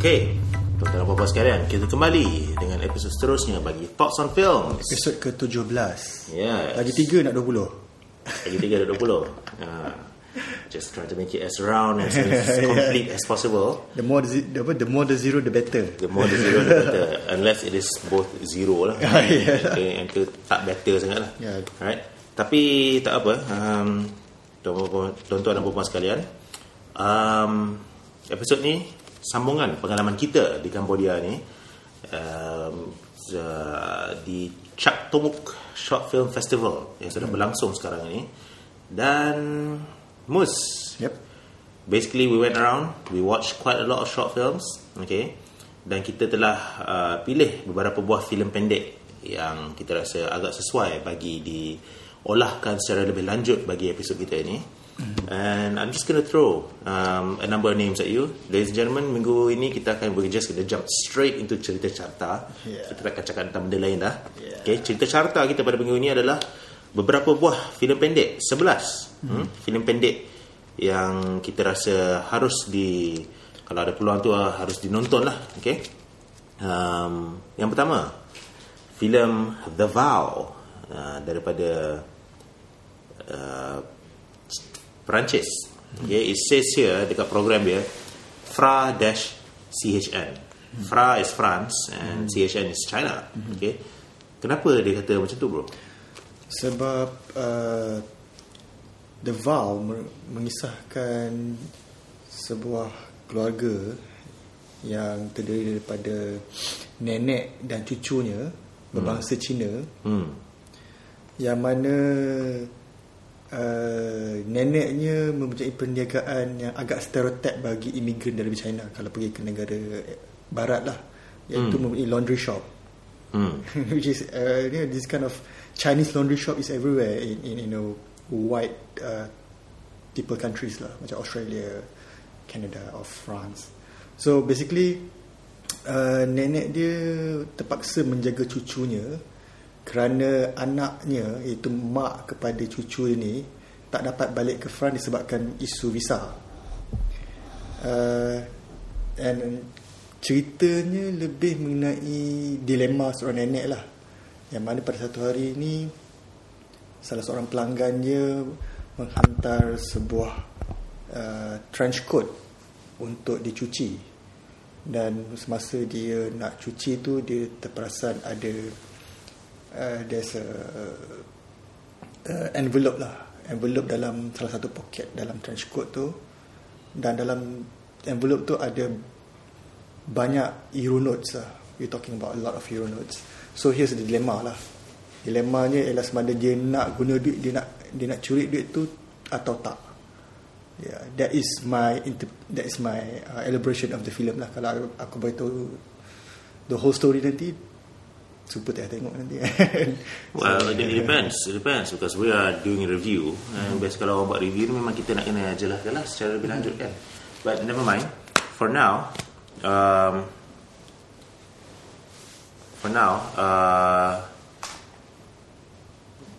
Okay, tuan-tuan dan sekalian, kita kembali dengan episod seterusnya bagi Thoughts on Films. Episod ke-17 Yes. Lagi 3 nak 20 Lagi 3 dari 20. Uh, just trying to make it as round and as complete as possible. The more the, the, apa, the more the zero the better The more the zero, the better. Unless it is both zero lah. Yeah. okay, yang tu tak better sangat lah. Yeah. Alright. Tapi tak apa. Um, tuan-tuan dan puan sekalian. Um, episod ni sambungan pengalaman kita di Cambodia ni. Um, uh, di Chak Tomuk Short Film Festival yang sedang berlangsung sekarang ini. Dan Mus, Yep. Basically we went around we watched quite a lot of short films okay? Dan kita telah uh, pilih beberapa buah filem pendek yang kita rasa agak sesuai bagi diolahkan secara lebih lanjut bagi episod kita ini. And I'm just going to throw um, a number of names at you. Ladies and gentlemen minggu ini kita akan we're just going to jump straight into cerita carta Yeah. kita tak akan cakap tentang benda lain dah. Yeah. okay cerita carta kita pada minggu ini adalah beberapa buah filem pendek 11 hmm. filem pendek yang kita rasa harus di kalau ada peluang tu ah, harus dinonton lah okay? um, yang pertama filem The Vow uh, daripada uh, Perancis okay? it says here dekat program dia Fra-CHN Fra is France and CHN is China okay? kenapa dia kata macam tu bro Sebab uh, The Vow mengisahkan sebuah keluarga yang terdiri daripada nenek dan cucunya berbangsa Cina. Hmm. yang mana uh, neneknya mempunyai perniagaan yang agak stereotip bagi imigran dari China kalau pergi ke negara barat lah iaitu mempunyai laundry shop Hmm. which is uh, you know, this kind of Chinese laundry shop is everywhere in, in you know white uh, people countries lah macam Australia, Canada or France. So basically uh, nenek dia terpaksa menjaga cucunya kerana anaknya iaitu mak kepada cucu ini tak dapat balik ke France disebabkan isu visa. Uh, and ceritanya lebih mengenai dilema seorang nenek lah. Yang mana pada satu hari ini salah seorang pelanggan dia menghantar sebuah uh, trench coat untuk dicuci. Dan semasa dia nak cuci tu dia terperasan ada uh, there's a uh, envelope lah. Envelope dalam salah satu poket dalam trench coat tu. Dan dalam envelope tu ada banyak euro notes lah we're talking about a lot of euro notes so here's the dilemma lah dilemanya ialah sama ada dia nak guna duit dia nak dia nak curi duit tu atau tak yeah that is my that is my uh, elaboration of the film lah kalau aku, aku beritahu the whole story nanti super tak tengok nanti Well, it depends. It depends because we are doing review. And best kalau orang buat review memang kita nak kena jelaskan lah secara lebih lanjut kan. But never mind. For now, um, for now, uh,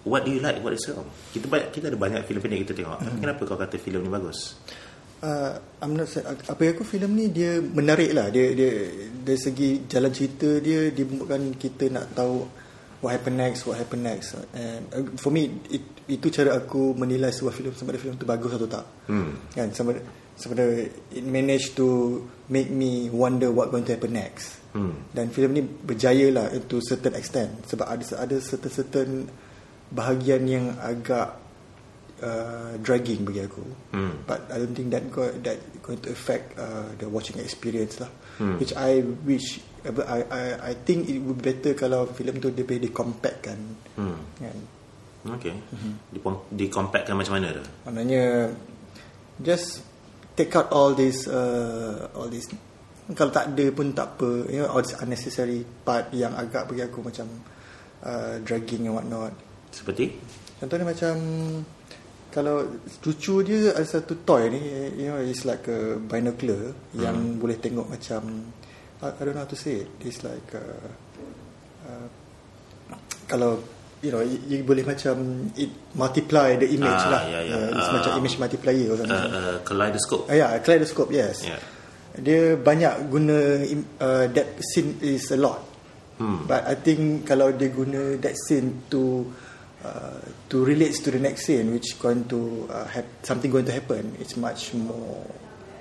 what do you like about this film? Kita banyak, kita ada banyak filem pendek kita tengok. Tapi kenapa kau kata filem ni bagus? uh, I'm not apa yang aku filem ni dia menarik lah dia dia dari segi jalan cerita dia dia membuatkan kita nak tahu what happen next what happen next and uh, for me it, itu cara aku menilai sebuah filem sama ada filem tu bagus atau tak Hmm. kan sama ada it managed to make me wonder what going to happen next Hmm. dan filem ni berjaya lah to certain extent sebab ada ada certain certain bahagian yang agak uh, dragging bagi aku Hmm. but I don't think that go, that going to affect uh, the watching experience lah Hmm. which I wish uh, I, I I think it would be better kalau filem tu dia boleh dicompactkan Hmm. kan Okay. Mm-hmm. Dicompactkan macam mana tu? maknanya just take out all this uh, all this kalau tak ada pun tak apa you know all this unnecessary part yang agak bagi aku macam uh, dragging and whatnot Seperti? Contohnya macam kalau cucu dia ada satu toy ni you know it's like a binocular hmm. yang boleh tengok macam I, I don't know how to say it it's like uh, uh, kalau you know you, you boleh macam it multiply the image Ah, lah ya, ya. Uh, it's Ah. macam image multiplier or uh, something uh, kaleidoscope uh, yeah kaleidoscope yes Yeah. dia banyak guna uh, that scene is a lot Hmm. but I think kalau dia guna that scene to uh, to relates to the next scene which going to uh, have something going to happen it's much more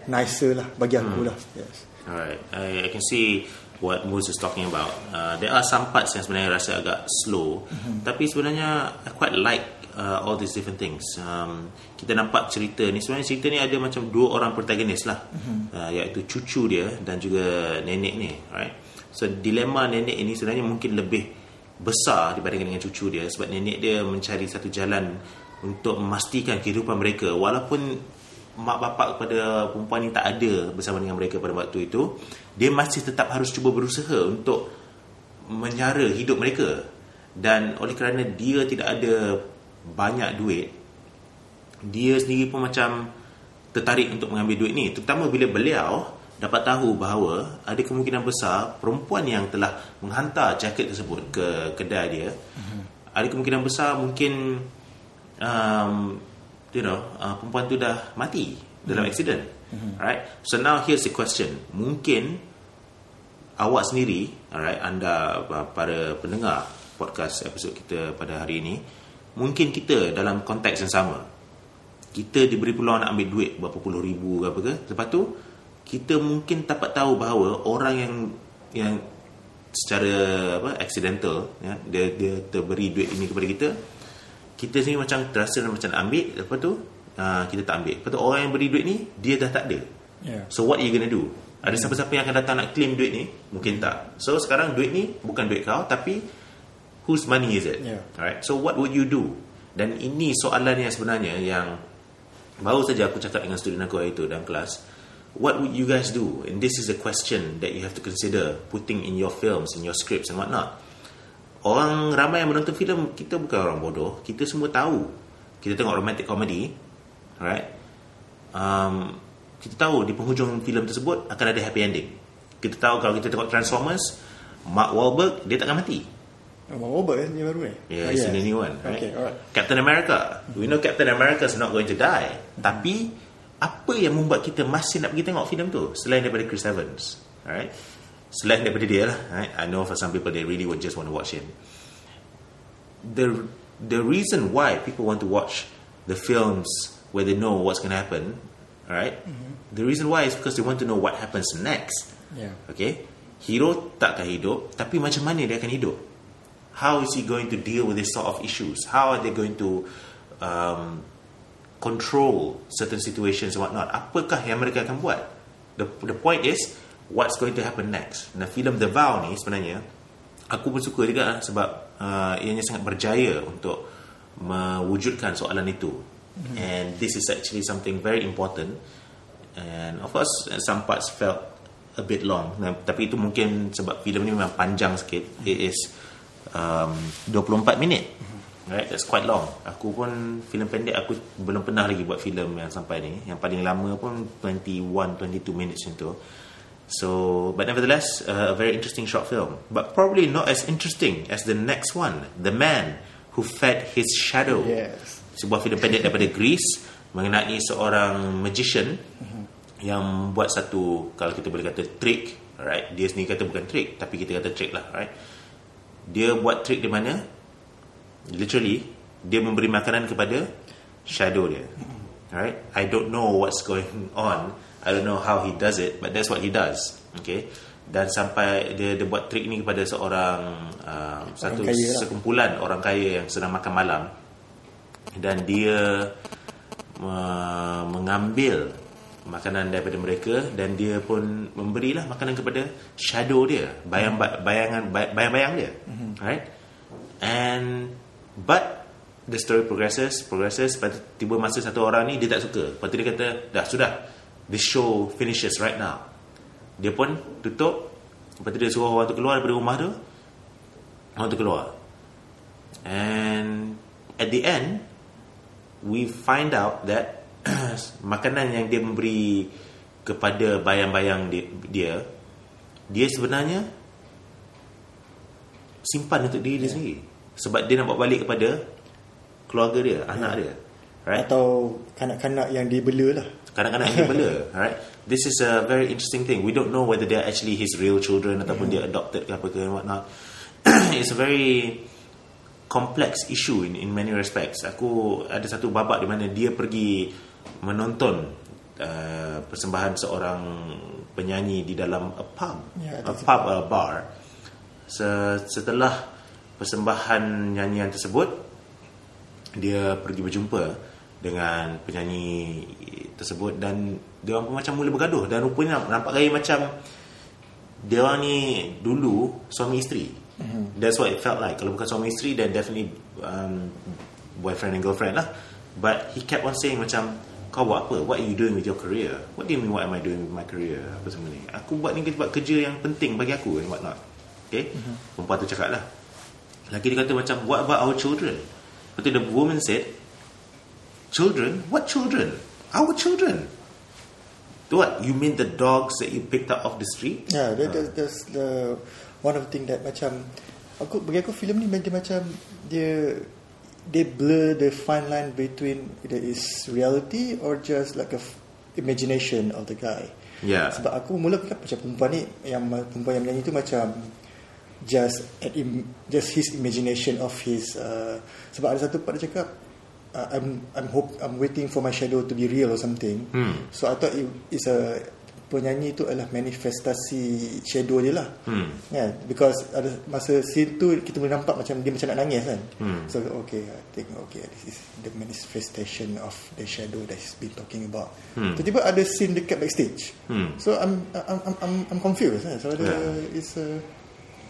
nicer lah bagi aku Hmm. lah yes Alright, I, I can see what Moose is talking about. Uh, there are some parts yang sebenarnya rasa agak slow, Mhm. tapi sebenarnya I quite like uh, all these different things. Um, kita nampak cerita ni sebenarnya cerita ni ada macam dua orang protagonis lah, Mhm. uh, iaitu cucu dia dan juga nenek ni, right? So dilema nenek ini sebenarnya mungkin lebih besar dibandingkan dengan cucu dia sebab nenek dia mencari satu jalan untuk memastikan kehidupan mereka walaupun mak bapak kepada perempuan ni tak ada bersama dengan mereka pada waktu itu dia masih tetap harus cuba berusaha untuk menyara hidup mereka. Dan oleh kerana dia tidak ada banyak duit dia sendiri pun macam tertarik untuk mengambil duit ni. Terutama bila beliau dapat tahu bahawa ada kemungkinan besar perempuan yang telah menghantar jaket tersebut ke kedai dia ada kemungkinan besar mungkin um, you know uh, perempuan tu dah mati dalam accident right? So now here's the question. Mungkin awak sendiri alright anda para pendengar podcast episod kita pada hari ini mungkin kita dalam konteks yang sama kita diberi peluang nak ambil duit berapa puluh ribu ke apa ke lepas tu kita mungkin dapat tahu bahawa orang yang yang secara apa accidental ya dia dia terberi duit ini kepada kita kita sendiri macam terasa macam ambil lepas tu uh, kita tak ambil lepas tu orang yang beri duit ni dia dah tak ada yeah So what are you gonna do? Ada siapa-siapa yang akan datang nak claim duit ni? Mungkin tak. So sekarang duit ni bukan duit kau tapi whose money is it? Yeah. Alright. So what would you do? Dan ini soalan yang sebenarnya yang baru saja aku cakap dengan student aku hari itu dalam kelas. What would you guys do? And this is a question that you have to consider putting in your films, in your scripts and whatnot. Orang ramai yang menonton filem kita bukan orang bodoh. Kita semua tahu. Kita tengok romantic comedy, right? Um, kita tahu di penghujung filem tersebut akan ada happy ending. Kita tahu kalau kita tengok Transformers, Mark Wahlberg dia takkan mati. Oh, Robert kan dia baru ni Yeah, Oh, it's yes. in the new one. Right? okay alright Captain America. We know Captain America is not going to die. Tapi apa yang membuat kita masih nak pergi tengok filem tu selain daripada Chris Evans, alright? Selain daripada dia lah, right? I know for some people they really would just want to watch him. The the reason why people want to watch the films where they know what's going to happen, alright? The reason why is because they want to know what happens next. yeah Okay Hero takkan hidup Tapi macam mana dia akan hidup How is he going to deal with this sort of issues How are they going to um, Control certain situations and whatnot Apakah yang mereka akan buat The, the point is What's going to happen next Nah filem The Vow ni sebenarnya Aku pun suka juga lah Sebab uh, Ianya sangat berjaya Untuk Mewujudkan soalan itu And this is actually something very important And of course some parts felt a bit long. Nah, tapi itu mungkin sebab filem ni memang panjang sikit. It is um, 24 minit. Right, that's quite long. Aku pun filem pendek aku belum pernah lagi buat filem yang sampai ni. Yang paling lama pun 21 22 minutes macam tu. So, but nevertheless, uh, a very interesting short film. But probably not as interesting as the next one, The Man Who Fed His Shadow. Yes. Sebuah filem pendek daripada Greece mengenai seorang magician yang buat satu kalau kita boleh kata trick right? Dia sendiri kata bukan trick tapi kita kata trick lah right? Dia buat trick di mana? Literally dia memberi makanan kepada shadow dia right? I don't know what's going on I don't know how he does it but that's what he does okay? Dan sampai dia, dia buat trick ni kepada seorang uh, satu kaya lah. sekumpulan orang kaya yang sedang makan malam. Dan dia uh, mengambil makanan daripada mereka dan dia pun memberilah makanan kepada shadow dia bayang bayangan bayang-bayang dia right? And but the story progresses progresses tiba masa satu orang ni dia tak suka. Lepas tu dia kata dah sudah the show finishes right now dia pun tutup lepas tu dia suruh orang tu keluar daripada rumah tu orang tu keluar and at the end we find out that makanan yang dia memberi kepada bayang-bayang dia, dia dia sebenarnya simpan untuk diri dia sendiri sebab dia nak bawa balik kepada keluarga dia, anak dia. Right? Atau kanak-kanak yang dibela lah. Kanak-kanak yang dibela, right? This is a very interesting thing. We don't know whether they are actually his real children ataupun dia adopted ke apa ke and whatnot. It's a very complex issue in, in many respects. Aku ada satu babak di mana dia pergi menonton uh, persembahan seorang penyanyi di dalam a pub, Ya, a pub, a bar. Se- setelah persembahan nyanyian tersebut, dia pergi berjumpa dengan penyanyi tersebut dan dia orang pun macam mula bergaduh dan rupanya nampak gaya macam dia orang ni dulu suami isteri. Mm-hmm. That's what it felt like. Kalau bukan suami isteri then definitely um, boyfriend and girlfriend lah. But he kept on saying macam kau buat apa? What are you doing with your career? What do you mean what am I doing with my career? Apa semua ni? Aku buat ni sebab kerja yang penting bagi aku and what not. Okay? Mm-hmm. Perempuan tu cakap lah. Lagi dia kata macam what about our children? Lepas tu the woman said Children? What children? Our children. What? You mean the dogs that you picked up off the street? Yeah, that, that, that's the one of the thing that macam aku bagi aku filem ni dia macam dia they blur the fine line between either is reality or just like a f- imagination of the guy. Yeah. Sebab aku mula kan macam perempuan ni yang perempuan yang menyanyi tu macam just at im, just his imagination of his uh, sebab ada satu part dia cakap uh, I'm I'm hope I'm waiting for my shadow to be real or something. Hmm. So I thought it is a penyanyi tu adalah manifestasi shadow dia lah. Hmm. Yeah, because ada masa scene tu kita boleh nampak macam dia macam nak nangis kan. Hmm. So okay, I think okay this is the manifestation of the shadow that he's been talking about. Hmm. Tiba-tiba ada scene dekat backstage. Hmm. So I'm I'm I'm I'm, I'm confused. Kan? So ada Yeah. it's a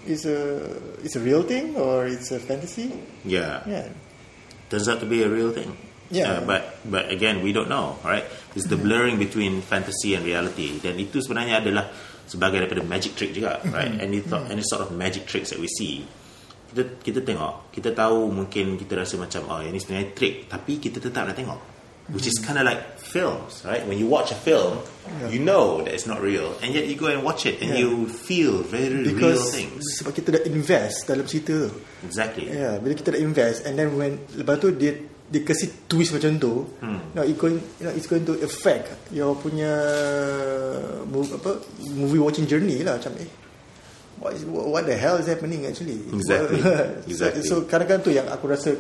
it's a it's a real thing or it's a fantasy? Yeah. Yeah. Turns out to be a real thing. Uh, Yeah. but but again we don't know, right? It's the blurring between fantasy and reality. Dan itu sebenarnya adalah sebagai daripada magic trick juga, right? Any thought, any sort of magic tricks that we see. Kita kita tengok, kita tahu mungkin kita rasa macam oh ini sebenarnya trick, tapi kita tetap nak tengok. Which is kind of like films, right? When you watch a film, you know that it's not real, and yet you go and watch it, and Yeah. you feel very real Because things. sebab kita dah invest dalam cerita. Exactly. Yeah, bila kita dah invest and then when lepas tu dia dia kasi twist macam tu, hmm. know, it going, you know, it's going to affect your punya move, apa movie watching journey lah macam eh what is what the hell is happening actually Exactly. so, Exactly. so kadang-kadang tu yang aku rasa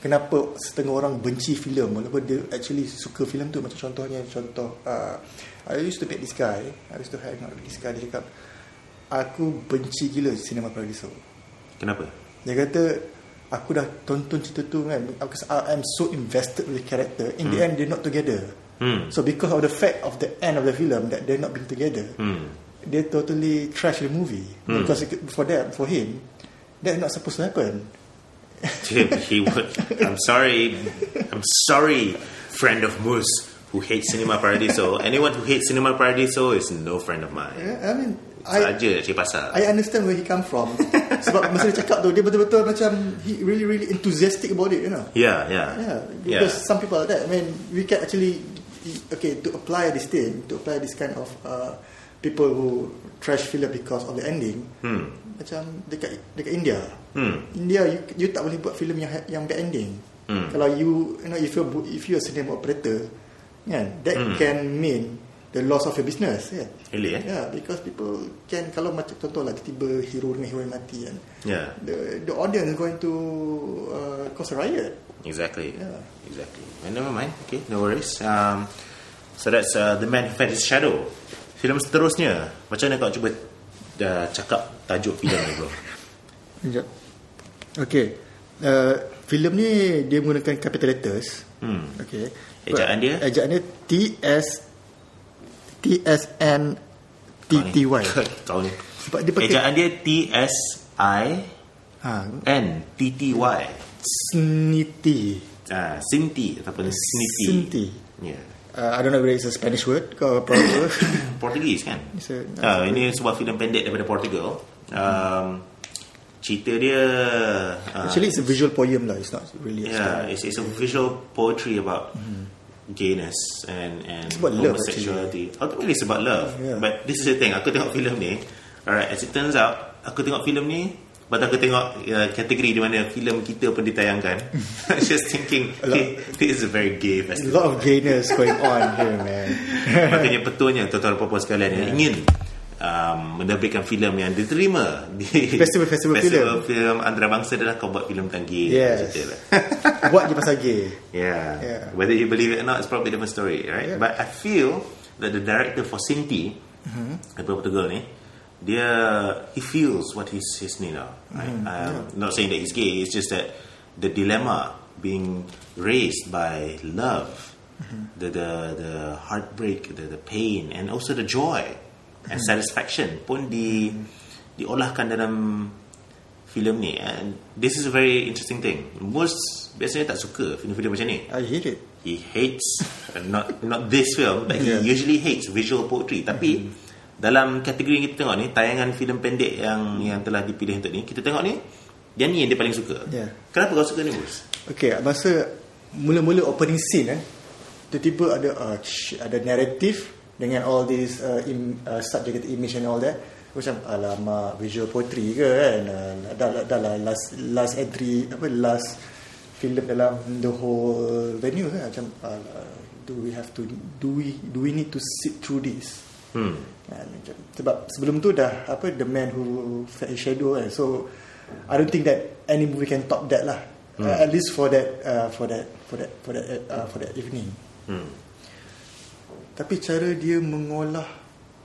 kenapa setengah orang benci filem? Walaupun dia actually suka filem tu macam contohnya contoh uh, I used to meet this guy. I used to hang out with this guy. Dia cakap aku benci gila Cinema Paradiso Kenapa? dia kata aku dah tonton cerita tu kan because I, I'm so invested with the character. In the end they're not together. Hmm. so because of the fact of the end of the film that they're not being together Hmm. they totally trash the movie. Because it, for them for him that's not supposed to happen Tim, he would. I'm sorry. I'm sorry, friend of Moose who hates Cinema Paradiso. Anyone who hates Cinema Paradiso is no friend of mine. Yeah, I mean I, Saja cik pasal. I understand where he come from sebab masa dia cakap tu dia betul-betul macam he really really enthusiastic about it you know yeah, yeah, Yeah, yeah. because some people are like that. I mean, we can actually, okay, to apply this thing, to apply this kind of uh, people who trash film because of the ending, Hmm. macam dekat dekat India, Hmm. India you, you tak boleh buat filem yang yang bad ending. Hmm. Kalau you, you know, if you if you a cinema operator, kan, that Hmm. can mean the loss of your business, yeah. Really, eh? Yeah, because people can kalau macam contoh lah tiba hero dengan heroine mati kan, Yeah, the the audience is going to uh, cause a riot. exactly. Yeah. Exactly. Well, never mind. Okay, no worries. Um, so that's uh, The Man Who Fed His Shadow. Filem seterusnya. Macam mana kau cuba uh, cakap tajuk filem ni, bro? Sekejap. Okay. Uh, filem ni dia menggunakan capital letters. Hmm. Okay. Ejaan dia? Ejaan dia T-S T-S-N T-T-Y. Kau ni. Sebab dia pakai Ejaan dia T-S-I ha, N T-T-Y. Sniti. Ah, Sinti ataupun Sniti. Sinti. Yeah. Uh, I don't know whether it's a Spanish word or proper. Portugis kan? It's a- Ah, ini sebuah filem pendek daripada Portugal. Um, cerita dia uh, Actually, it's a visual poem lah. It's not really a yeah, story. it's, it's a visual poetry about gayness and and It's about love, homosexuality. Ultimately, it's about love. Yeah. But this is the thing. Aku tengok filem ni. Alright, as it turns out, aku tengok filem ni Lepas tu aku tengok uh, kategori di mana filem kita pun ditayangkan. Just thinking, okay, this is a very gay A festival. lot of gayness going on here, man. Makanya betulnya tuan-tuan dan puan sekalian yang ingin um, menerbitkan filem yang diterima di Festival-festival festival filem antarabangsa adalah kau buat filem tentang gay. Yes. Lah. Buat je pasal gay. yeah. Yeah. Whether you believe it or not, it's probably a different story, right? Yeah. But I feel that the director for Sinti, Mm-hmm. daripada Portugal ni, dia he feels what his his ni now. Right? Mm-hmm. Um, Not saying that he's gay. It's just that the dilemma being raised by love, Mm-hmm. the the the heartbreak, the the pain, and also the joy and Mm-hmm. satisfaction pun di diolahkan dalam filem ni. And this is a very interesting thing. Most biasanya tak suka filem-filem macam ni I hate it. he hates not not this film but Yeah. he usually hates visual poetry tapi dalam kategori yang kita tengok ni tayangan filem pendek yang yang telah dipilih untuk ni kita tengok ni dia ni yang dia paling suka Yeah. kenapa kau suka ni Mus? Okay, masa mula-mula opening scene eh, tiba-tiba ada uh, ada narrative dengan all these uh, im, uh, subject image and all that. Macam alamak visual poetry ke kan. Uh, dah, dah, dah lah last last entry apa last film dalam the whole venue kan macam uh, do we have to do we do we need to sit through this? Hmm sebab sebelum tu dah apa the man who his shadow kan. So I don't think that any movie can top that lah. Uh, at least for that uh, for that for that for that uh, for that evening. hmm Tapi cara dia mengolah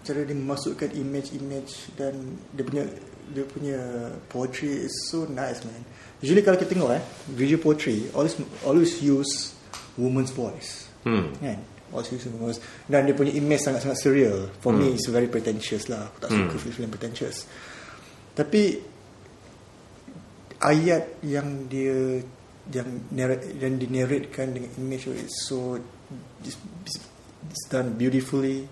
cara dia memasukkan image-image dan dia punya dia punya poetry is so nice man. Usually kalau kita tengok eh visual poetry always always use woman's voice. hmm Kan? Always use woman's dan dia punya image sangat-sangat surreal. For me it's very pretentious lah. Aku tak suka film-film pretentious. Tapi ayat yang dia yang narrate, yang dinarratekan dengan image is so it's, it's done beautifully.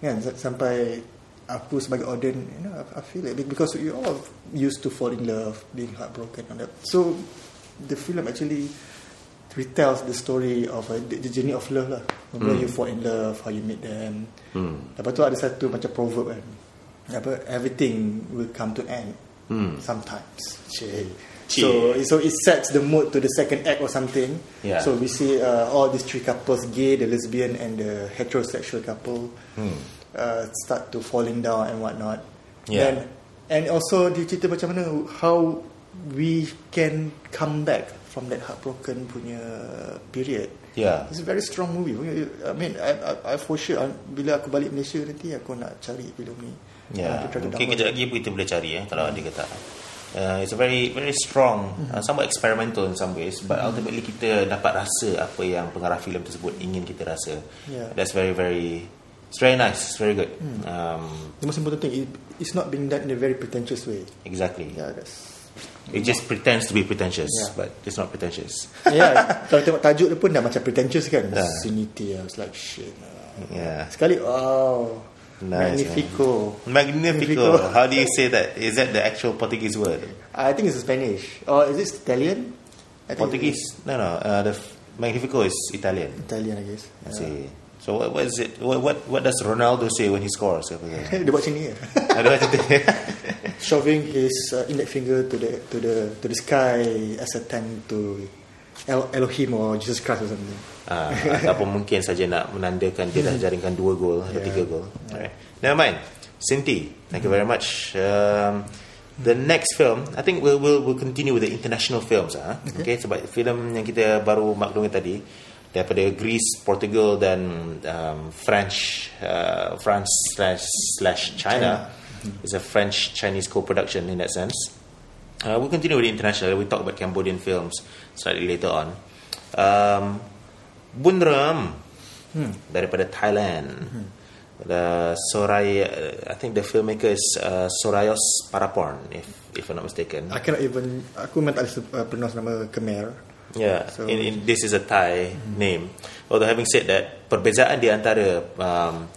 Kan? S- sampai aku sebagai audience you know I, I feel it. Because you all used to fall in love being heartbroken and that. So the film actually retells the story of uh, the, the journey of love lah when you fall in love how you meet them hmm lepas tu ada satu macam proverb kan apa everything will come to end Hmm. sometimes Chill. Chill. so so it sets the mood to the second act or something Yeah. so we see uh, all these three couples gay the lesbian and the heterosexual couple uh, start to falling down and whatnot Yeah. and and also dia cerita macam mana how we can come back from that heartbroken punya period yeah It's a very strong movie. I mean, I, I, I for sure uh, bila aku balik Malaysia nanti aku nak cari filem ni. Ya, try to mungkin download. kejap lagi pun kita boleh cari eh kalau ada kata. Uh, it's a very very strong, uh, somewhat experimental in some ways, but ultimately kita dapat rasa apa yang pengarah filem tersebut ingin kita rasa. Yeah. That's very very, it's very nice, it's very good. Um, The most important thing, it, it's not being done in a very pretentious way. exactly. Yeah, that's. It just pretends to be pretentious, Yeah. but it's not pretentious. yeah, kalau tengok tajuk dia pun dah macam pretentious kan. Yeah. Sinity, I was like shit. Yeah. Sekali, oh, Nice, magnifico. Magnifico. How do you say that? Is that the actual Portuguese word? I think it's Spanish. Or is it Italian? I think Portuguese? No, no. Uh, the f- Magnifico is Italian. Italian, I guess. I see. So what, what is it? What, what what does Ronaldo say when he scores? Dia? dia buat macam ni. Ada macam tu. Shoving his uh, index finger to the to the to the sky as a thank to El- Elohim or Jesus Christ or something. Ah, ataupun mungkin saja nak menandakan dia dah jaringkan dua gol atau Yeah. tiga gol. Alright. Never mind. Sinti, thank you very much. Um, the next film, I think we'll we'll, we'll continue with the international films. Ah, okay. Sebab filem yang kita baru maklumi tadi daripada Greece, Portugal dan um, French, uh, France slash slash China. It's a French Chinese co-production in that sense. Uh, we'll continue with the international. We talk about Cambodian films slightly later on. Um, Bunram daripada Thailand. The Soraya, I think the filmmaker is uh, Sorayos Paraporn, if if I'm not mistaken. I cannot even aku memang tak uh, pronounce nama Khmer. Yeah, So- in, in, this is a Thai name. Although having said that, perbezaan di antara um,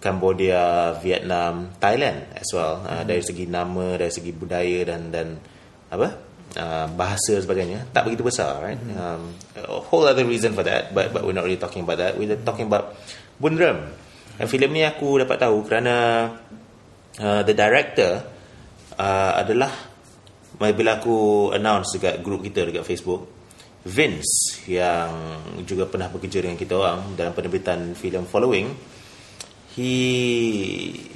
Cambodia, Vietnam, Thailand as well uh, dari segi nama, dari segi budaya dan dan apa uh, bahasa sebagainya tak begitu besar, right? Um, a whole other reason for that, but but we're not really talking about that. We're talking about Bundram. Dan filem ni aku dapat tahu kerana uh, the director uh, adalah bila aku announce dekat group kita dekat Facebook Vince yang juga pernah bekerja dengan kita orang dalam penerbitan filem Following he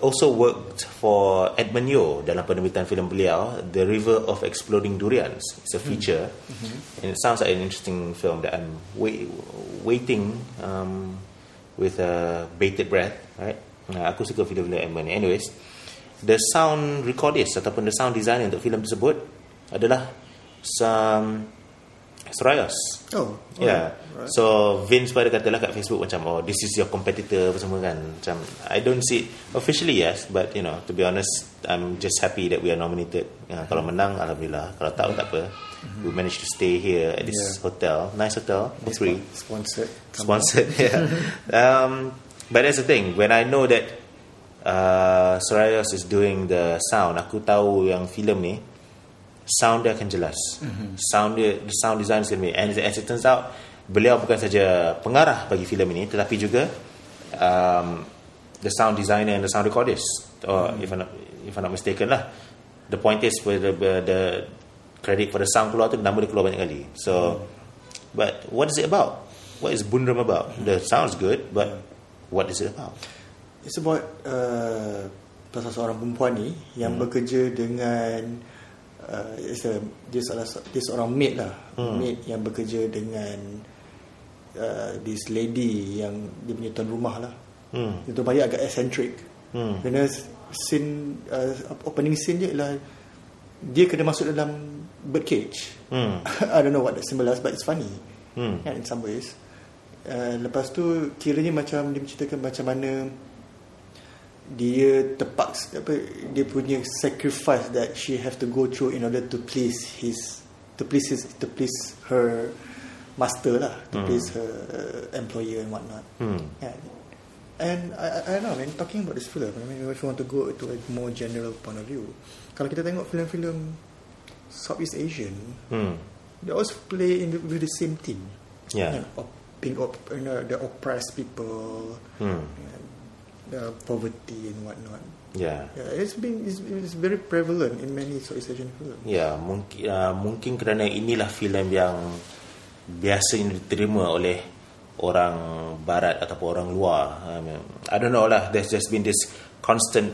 also worked for Edmund Yo dalam penerbitan filem beliau The River of Exploding Durians. It's a feature. Mm-hmm. and it sounds like an interesting film that I'm wait, waiting um, with a bated breath right? Nah, aku suka filem-filem Edmund anyways the sound recordist ataupun the sound designer untuk filem tersebut adalah some Sorayas Oh, Yeah. alright. So Vince pada katalah kat Facebook macam oh this is your competitor apa semua kan. Macam I don't see officially yes but you know to be honest I'm just happy that we are nominated. Ya, kalau menang alhamdulillah. Kalau tak tak apa. We managed to stay here at this Yeah. hotel. Nice hotel for free. Sponsored. Sponsored. yeah. um, but that's the thing when I know that uh, Sorayas is doing the sound aku tahu yang filem ni sound dia akan jelas. Mm-hmm. sound dia the sound design to be and as it turns out beliau bukan saja pengarah bagi filem ini tetapi juga um, the sound designer and the sound recordist. Or mm-hmm. if I'm not if I'm not mistaken lah. The point is for the, the credit for the sound keluar tu nama dia keluar banyak kali. So mm-hmm. but what is it about? What is Bundram about? The sounds good but what is it about? It's about uh, pasal seorang perempuan ni yang hmm. bekerja dengan uh, a, dia salah dia seorang maid lah hmm. maid yang bekerja dengan uh, this lady yang dia punya tuan rumah lah Hmm. itu banyak agak eccentric Hmm. kerana scene uh, opening scene dia ialah dia kena masuk dalam bird cage Hmm. I don't know what that symbolize but it's funny Hmm. kan in some ways uh, lepas tu kiranya macam dia menceritakan macam mana dia terpaksa apa dia punya sacrifice that she have to go through in order to please his to please his to please her master lah to please her uh, employer and whatnot Hmm. yeah. and I, I, I don't know man talking about this film I mean if you want to go to a more general point of view kalau kita tengok filem-filem Southeast Asian Hmm. they always play in the, with the same theme Yeah. Op, being op, you know, the oppressed people Hmm. and the poverty and whatnot Yeah. yeah, it's been it's, it's very prevalent in many Southeast Asian films Ya, mungkin uh, mungkin kerana inilah filem yang biasanya diterima oleh orang barat ataupun orang luar. Um, I don't know lah. There's just been this constant,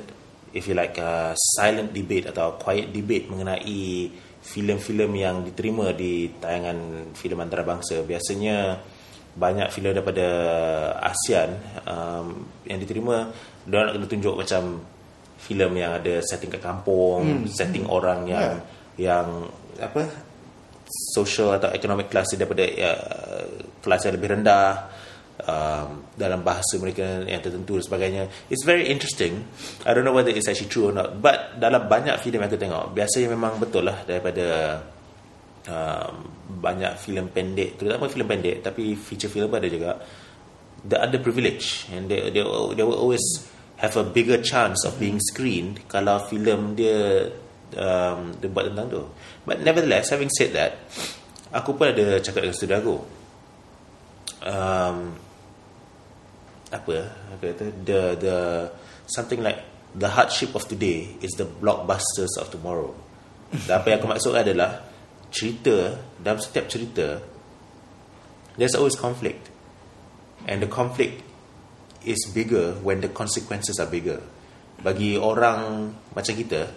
if you like, uh, silent debate atau quiet debate mengenai filem-filem yang diterima di tayangan filem antarabangsa. Biasanya banyak filem daripada ASEAN um, yang diterima, dia nak kena tunjuk macam filem yang ada setting kat kampung, hmm. setting orang yang yang apa social atau economic class daripada uh, kelas yang lebih rendah um, dalam bahasa mereka yang tertentu dan sebagainya. It's very interesting. I don't know whether it's actually true or not. But dalam banyak filem yang aku tengok, biasanya memang betul lah daripada um, banyak filem pendek, terutama filem pendek, tapi feature film ada juga. The underprivileged and they, they they will always have a bigger chance of being screened kalau filem dia um, dia buat tentang tu. But nevertheless, having said that, aku pun ada cakap dengan studio aku. Um, apa ya? Aku kata the the something like the hardship of today is the blockbusters of tomorrow. Dan apa yang aku maksud adalah cerita dalam setiap cerita there's always conflict. And the conflict is bigger when the consequences are bigger. Bagi orang macam kita,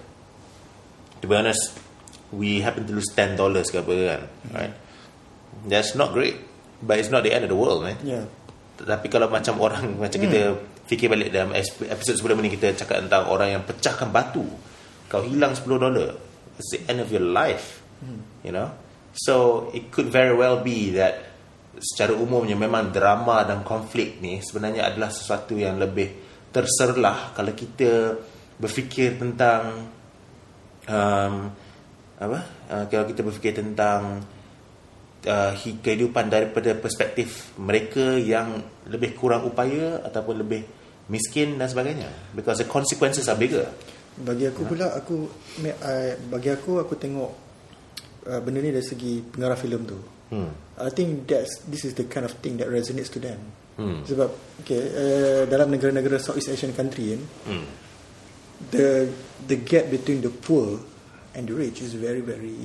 to be honest, we happen to lose $10 ke apa kan, right? That's not great, but it's not the end of the world, man. yeah Tapi kalau macam orang macam kita fikir balik dalam es- episod sebelum ni kita cakap tentang orang yang pecahkan batu, kau hilang 10 dolar, it's the end of your life, you know. So it could very well be that secara umumnya memang drama dan konflik ni sebenarnya adalah sesuatu yang lebih terserlah kalau kita berfikir tentang um, apa? Uh, kalau kita berfikir tentang uh, hi- kehidupan daripada perspektif mereka yang lebih kurang upaya ataupun lebih miskin dan sebagainya. Because the consequences are bigger. Bagi aku pula aku bagi aku aku tengok uh, benda ni dari segi pengarah filem tu hmm. I think that's this is the kind of thing that resonates to them Hmm. sebab okay uh, dalam negara-negara Southeast Asian country kan Hmm. the the gap between the poor underage is very very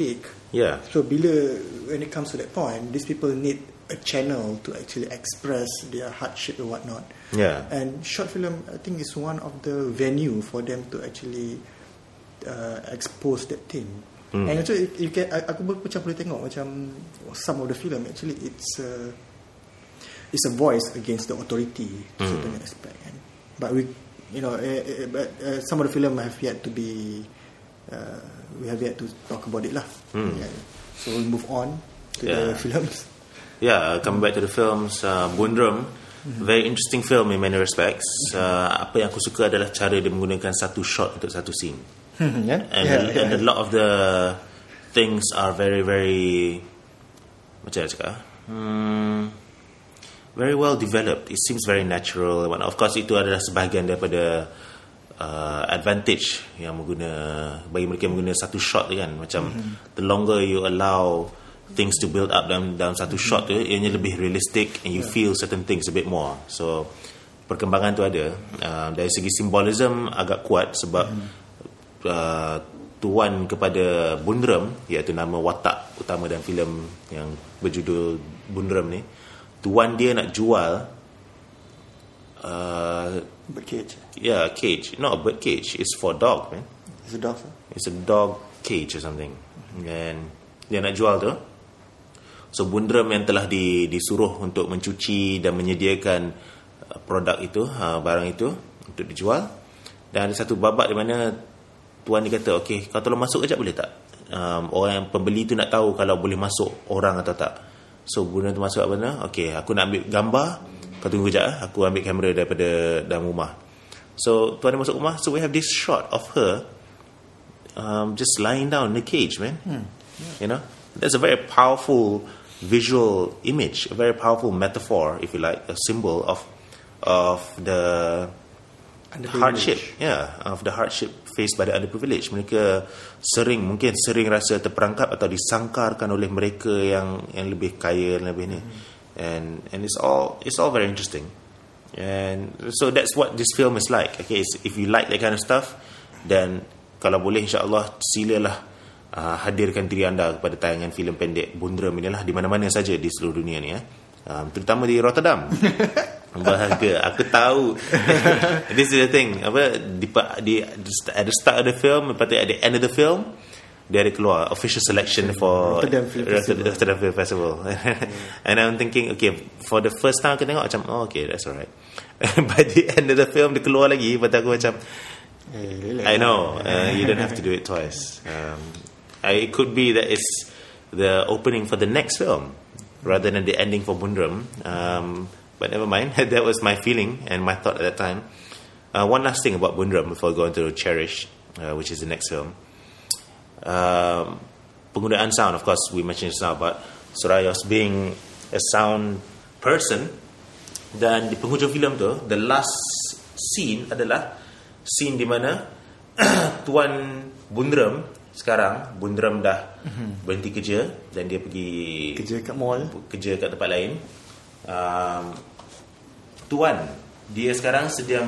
big. Yeah. So bila when it comes to that point, these people need a channel to actually express their hardship and whatnot. Yeah. And short film, I think, is one of the venue for them to actually uh, expose that thing. Hmm. And also, you can, aku pun macam boleh tengok macam some of the film actually it's a, it's a voice against the authority to Hmm. certain aspect. kan. But we, you know, uh, uh, but uh, some of the film have yet to be, uh, we have yet to talk about it lah. Yeah. So we move on to the Hmm. Yeah. films. Yeah, coming back to the films, uh, Bundram, very interesting film in many respects. Uh, apa yang aku suka adalah cara dia menggunakan satu shot untuk satu scene. yeah? And, yeah, a, and a yeah. lot of the things are very, very, macam mana cakap? Hmm, very well developed. It seems very natural. And Of course, itu adalah sebahagian daripada uh, advantage yang mengguna bagi mereka yang mengguna satu shot tu kan. Macam the longer you allow things to build up dalam dalam satu shot tu, ianya lebih realistic and you feel certain things a bit more. So perkembangan tu ada. Uh, dari segi symbolism agak kuat sebab uh, tuan kepada Bundram iaitu nama watak utama dalam filem yang berjudul Bundram ni tuan dia nak jual uh, But cage. yeah cage not a bird cage it's for dog man It's a dog. Sir? it's a dog cage or something and dia nak jual tu so Bundram yang telah di, disuruh untuk mencuci dan menyediakan uh, produk itu uh, barang itu untuk dijual dan ada satu babak di mana tuan dia kata okey kau tolong masuk kejap boleh tak? Um, orang yang pembeli tu nak tahu kalau boleh masuk orang atau tak. So Bundram tu masuk apa benda? Okey aku nak ambil gambar. Kau tunggu kejap eh. aku ambil kamera daripada dalam rumah. So tuan dia masuk rumah. So we have this shot of her um, just lying down in the cage, man. You know, that's a very powerful visual image, a very powerful metaphor, if you like, a symbol of of the Underprivileged. hardship, yeah, of the hardship by the underprivileged. Mereka sering, mungkin sering rasa terperangkap atau disangkarkan oleh mereka yang yang lebih kaya, yang lebih ni, and and it's all it's all very interesting. And so that's what this film is like. Okay, so if you like that kind of stuff, then kalau boleh insya-Allah silalah uh, hadirkan diri anda kepada tayangan filem pendek Bundram inilah di mana-mana saja di seluruh dunia ni ya. Um, terutama di Rotterdam. Bahagia. Aku tahu. This is the thing. Apa di, di at the start of the film, lepas tu at the end of the film, dia ada keluar official selection for Rotterdam Film Festival. Rotterdam Film Festival. And I'm thinking, okay, for the first time aku tengok macam, oh, okay, that's alright. By the end of the film, dia keluar lagi, lepas aku macam, Eh, I know, uh, you don't have to do it twice. Um, I, it could be that it's the opening for the next film rather than the ending for Bundram. Um, but never mind, that was my feeling and my thought at that time. Uh, one last thing about Bundram before going to Cherish, uh, which is the next film. Um, penggunaan sound, of course, we mentioned just now about Surayos being a sound person. Dan di penghujung filem tu, the last scene adalah scene di mana Tuan Bundram sekarang Bundram dah berhenti kerja dan dia pergi Kerja kat mall. kerja kat tempat lain. Um, tuan dia sekarang sedang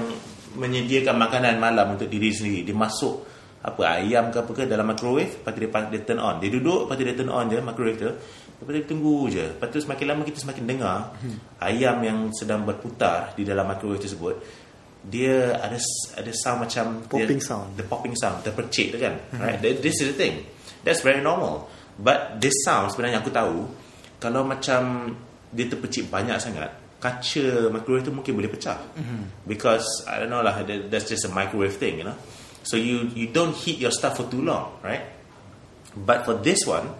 menyediakan makanan malam untuk diri sendiri. Dia masuk apa ayam ke apa ke dalam microwave, lepas tu dia, dia turn on. Dia duduk, lepas tu dia turn on je microwave tu. Lepas tu dia tunggu je. Lepas tu semakin lama kita semakin dengar ayam yang sedang berputar di dalam microwave tersebut. Dia ada ada sound macam Popping dia, sound. The popping sound, terpercik tu kan. Right? This is the thing. That's very normal. But this sound sebenarnya aku tahu kalau macam dia terpercik banyak sangat, kaca microwave tu mungkin boleh pecah. Because I don't know lah, that- that's just a microwave thing, you know. So you you don't heat your stuff for too long, right? But for this one,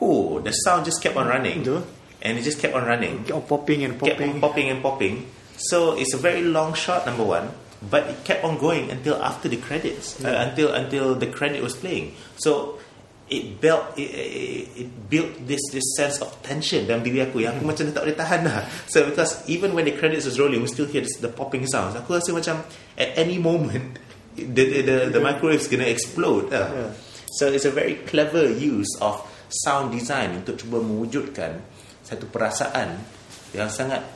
oh, the sound just kept on running, Betul. and it just kept on running Keep on popping and kept on popping. popping and popping. So it's a very long shot, number one, but it kept on going until after the credits, uh, until until the credit was playing. So it built it, it, it built this this sense of tension dalam diri aku yang aku macam tak boleh tahan lah. So because even when the credits was rolling, we still hear this, the popping sounds. Aku rasa macam at any moment the the the, the microwave is gonna explode. lah. Yeah. So it's a very clever use of sound design untuk cuba mewujudkan satu perasaan yang sangat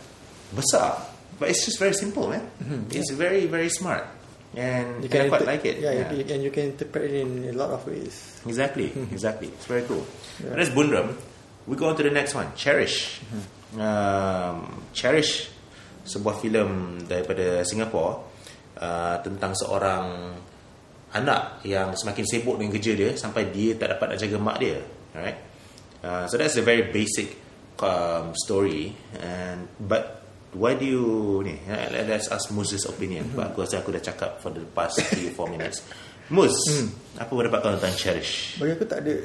besar. But it's just very simple, man. It's very very smart. And, You and I quite like it. Yeah, You, and you can interpret it in a lot of ways. Exactly, exactly. It's very cool. Yeah. That's Bundram. We go on to the next one, Cherish. Um, Cherish, sebuah filem daripada Singapura uh, tentang seorang anak yang semakin sibuk dengan kerja dia sampai dia tak dapat nak jaga mak dia. Alright. Uh, so that's a very basic um, story. And but why do you ni? uh, Let's ask Muz's opinion. But aku rasa aku dah cakap for the past 3 4 minutes. Muz, apa pendapat kau tentang Cherish? Bagi aku tak ada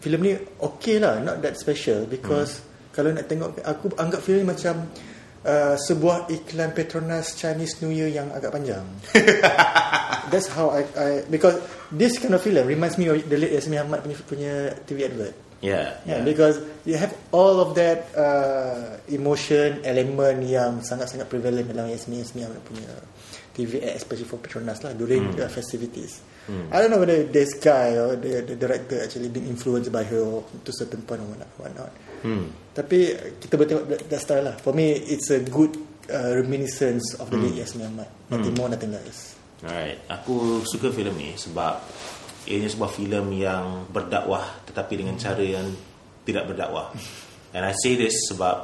filem ni okay lah, not that special because kalau nak tengok aku anggap filem ni macam uh, sebuah iklan Petronas Chinese New Year yang agak panjang. That's how I, I because this kind of film reminds me of the late Yasmin Ahmad punya, punya TV advert. Yeah, Yeah, because you have all of that uh, emotion element yang sangat-sangat prevalent dalam Yasmin Yasmin Ahmad punya TV especially for Petronas lah during the festivities. I don't know whether this guy or the, the director actually been influenced by her to certain point or whatnot. Hmm. Tapi kita boleh tengok that, that style lah. For me, it's a good uh, reminiscence of the late Yasmin Ahmad. Nothing more, nothing less. Alright, aku suka filem ni sebab ianya sebuah filem yang berdakwah tetapi dengan cara yang tidak berdakwah. And I say this sebab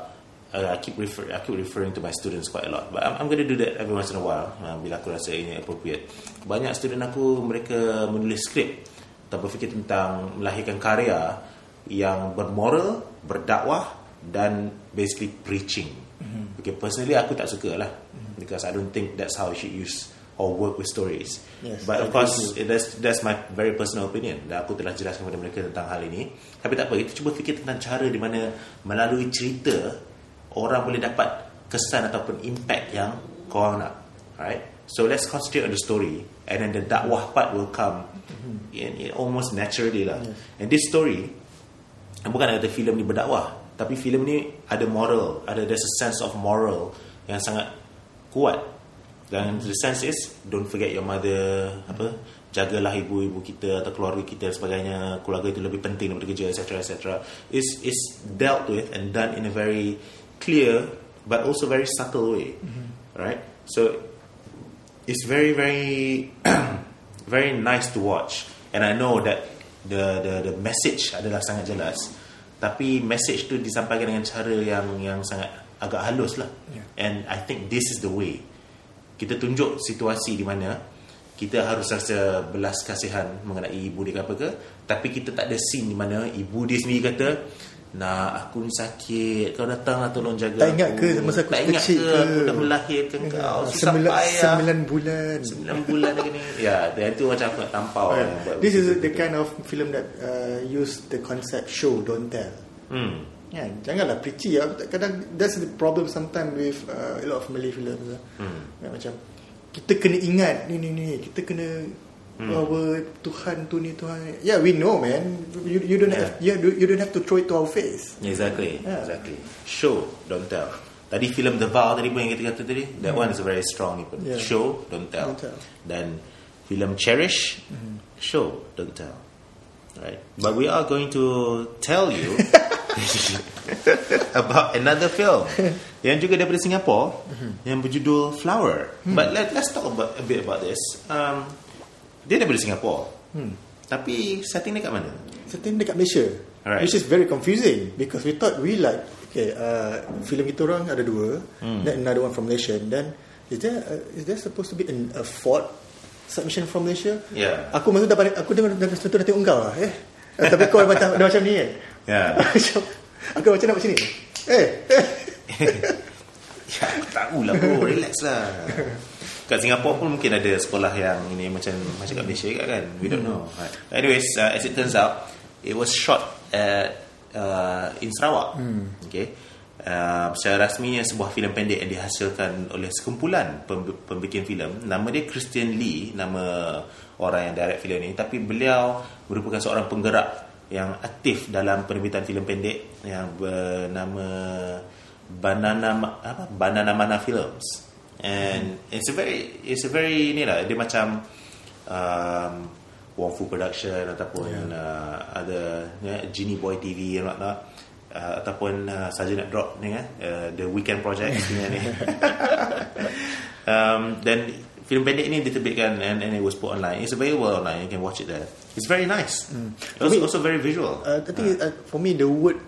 uh, I keep refer I keep referring to my students quite a lot. But I'm, I'm going to do that every once in a while uh, bila aku rasa ini appropriate. Banyak student aku mereka menulis skrip atau berfikir tentang melahirkan karya yang bermoral, berdakwah dan basically preaching. Okay, personally aku tak suka lah because I don't think that's how you should use or work with stories. Yes, But of course, it- that's that's my very personal opinion. Dan aku telah jelaskan kepada mereka tentang hal ini. Tapi tak apa, kita cuba fikir tentang cara di mana melalui cerita orang boleh dapat kesan ataupun impact yang korang nak. Alright? So let's concentrate on the story and then the dakwah part will come in, in almost naturally lah. And this story bukan kata filem ni berdakwah, tapi filem ni ada moral, ada there's a sense of moral yang sangat kuat. Dan the sense is don't forget your mother, apa? Jagalah ibu-ibu kita atau keluarga kita dan sebagainya. Keluarga itu lebih penting daripada kerja, etc. etc. Is is dealt with and done in a very clear but also very subtle way, right? So it's very very very nice to watch and I know that the the the message adalah sangat jelas tapi message tu disampaikan dengan cara yang yang sangat agak halus lah Yeah. and I think this is the way kita tunjuk situasi di mana kita harus rasa belas kasihan mengenai ibu dia ke apa ke tapi kita tak ada scene di mana ibu dia sendiri kata nak aku ni sakit kau datang lah tolong jaga Tak ingat aku ke masa aku tak ingat kecil ke, ke? aku dah melahirkan kau susah sembilan, payah sembilan bulan. 9 bulan lagi ni Ya dan itu macam aku nak tampau Yeah. This is the kind of film that uh, use the concept show don't tell. hmm. Ya, janganlah preachy ya. Kadang that's the problem sometimes with uh, a lot of Malay films. Hmm. Ya, macam kita kena ingat ni ni ni, kita kena Hmm. bahawa Tuhan tu ni Tuhan. Yeah, we know man. You, you don't Yeah. have you, you don't have to throw it to our face. Exactly Yeah. Exactly Show Don't tell Tadi filem The Vow tadi pun yang kita kata tadi That one is very strong ni pun Yeah. Show Don't tell. Don't tell. Dan filem Cherish Show Don't tell Right But we are going to tell you about another film yang juga daripada Singapore yang berjudul Flower. But let, let's talk about a bit about this. Um, dia daripada Singapore. Tapi setting dia kat mana? Setting dekat Malaysia. Alright. Which is very confusing because we thought we like okay, uh, filem kita orang ada dua, Hmm. then another one from Malaysia. Then is there uh, is there supposed to be an, a fourth submission from Malaysia? Yeah. Aku masa dapat aku dengar dah tengok kau lah. Eh. Eh, Tapi kau macam dah macam ni kan. Yeah. Macam aku macam nak macam ni. Eh. eh. Ya, aku tahu lah bro, relax lah. Kat Singapura pun mungkin ada sekolah yang ini macam macam kat Malaysia juga kan. We don't know. Right. Anyways, uh, as it turns out, it was shot at uh, in Sarawak. Okay. Uh, secara rasminya sebuah filem pendek yang dihasilkan oleh sekumpulan pem- pembikin filem. Nama dia Christian Lee, nama orang yang direct filem ni. Tapi beliau merupakan seorang penggerak yang aktif dalam penerbitan filem pendek yang bernama Banana apa? Banana Mana Films. And it's a very it's a very ni lah. Dia macam um, Wong Fu Production ataupun uh, ada yeah, Genie Boy TV and whatnot. Uh, ataupun uh, saja nak drop ni eh. Uh, The Weekend Project ni. Ni um, dan filem pendek ni diterbitkan and, and it was put online. It's available online. You can watch it there. It's very nice. Also, also very visual. Uh, I think uh, for me the word,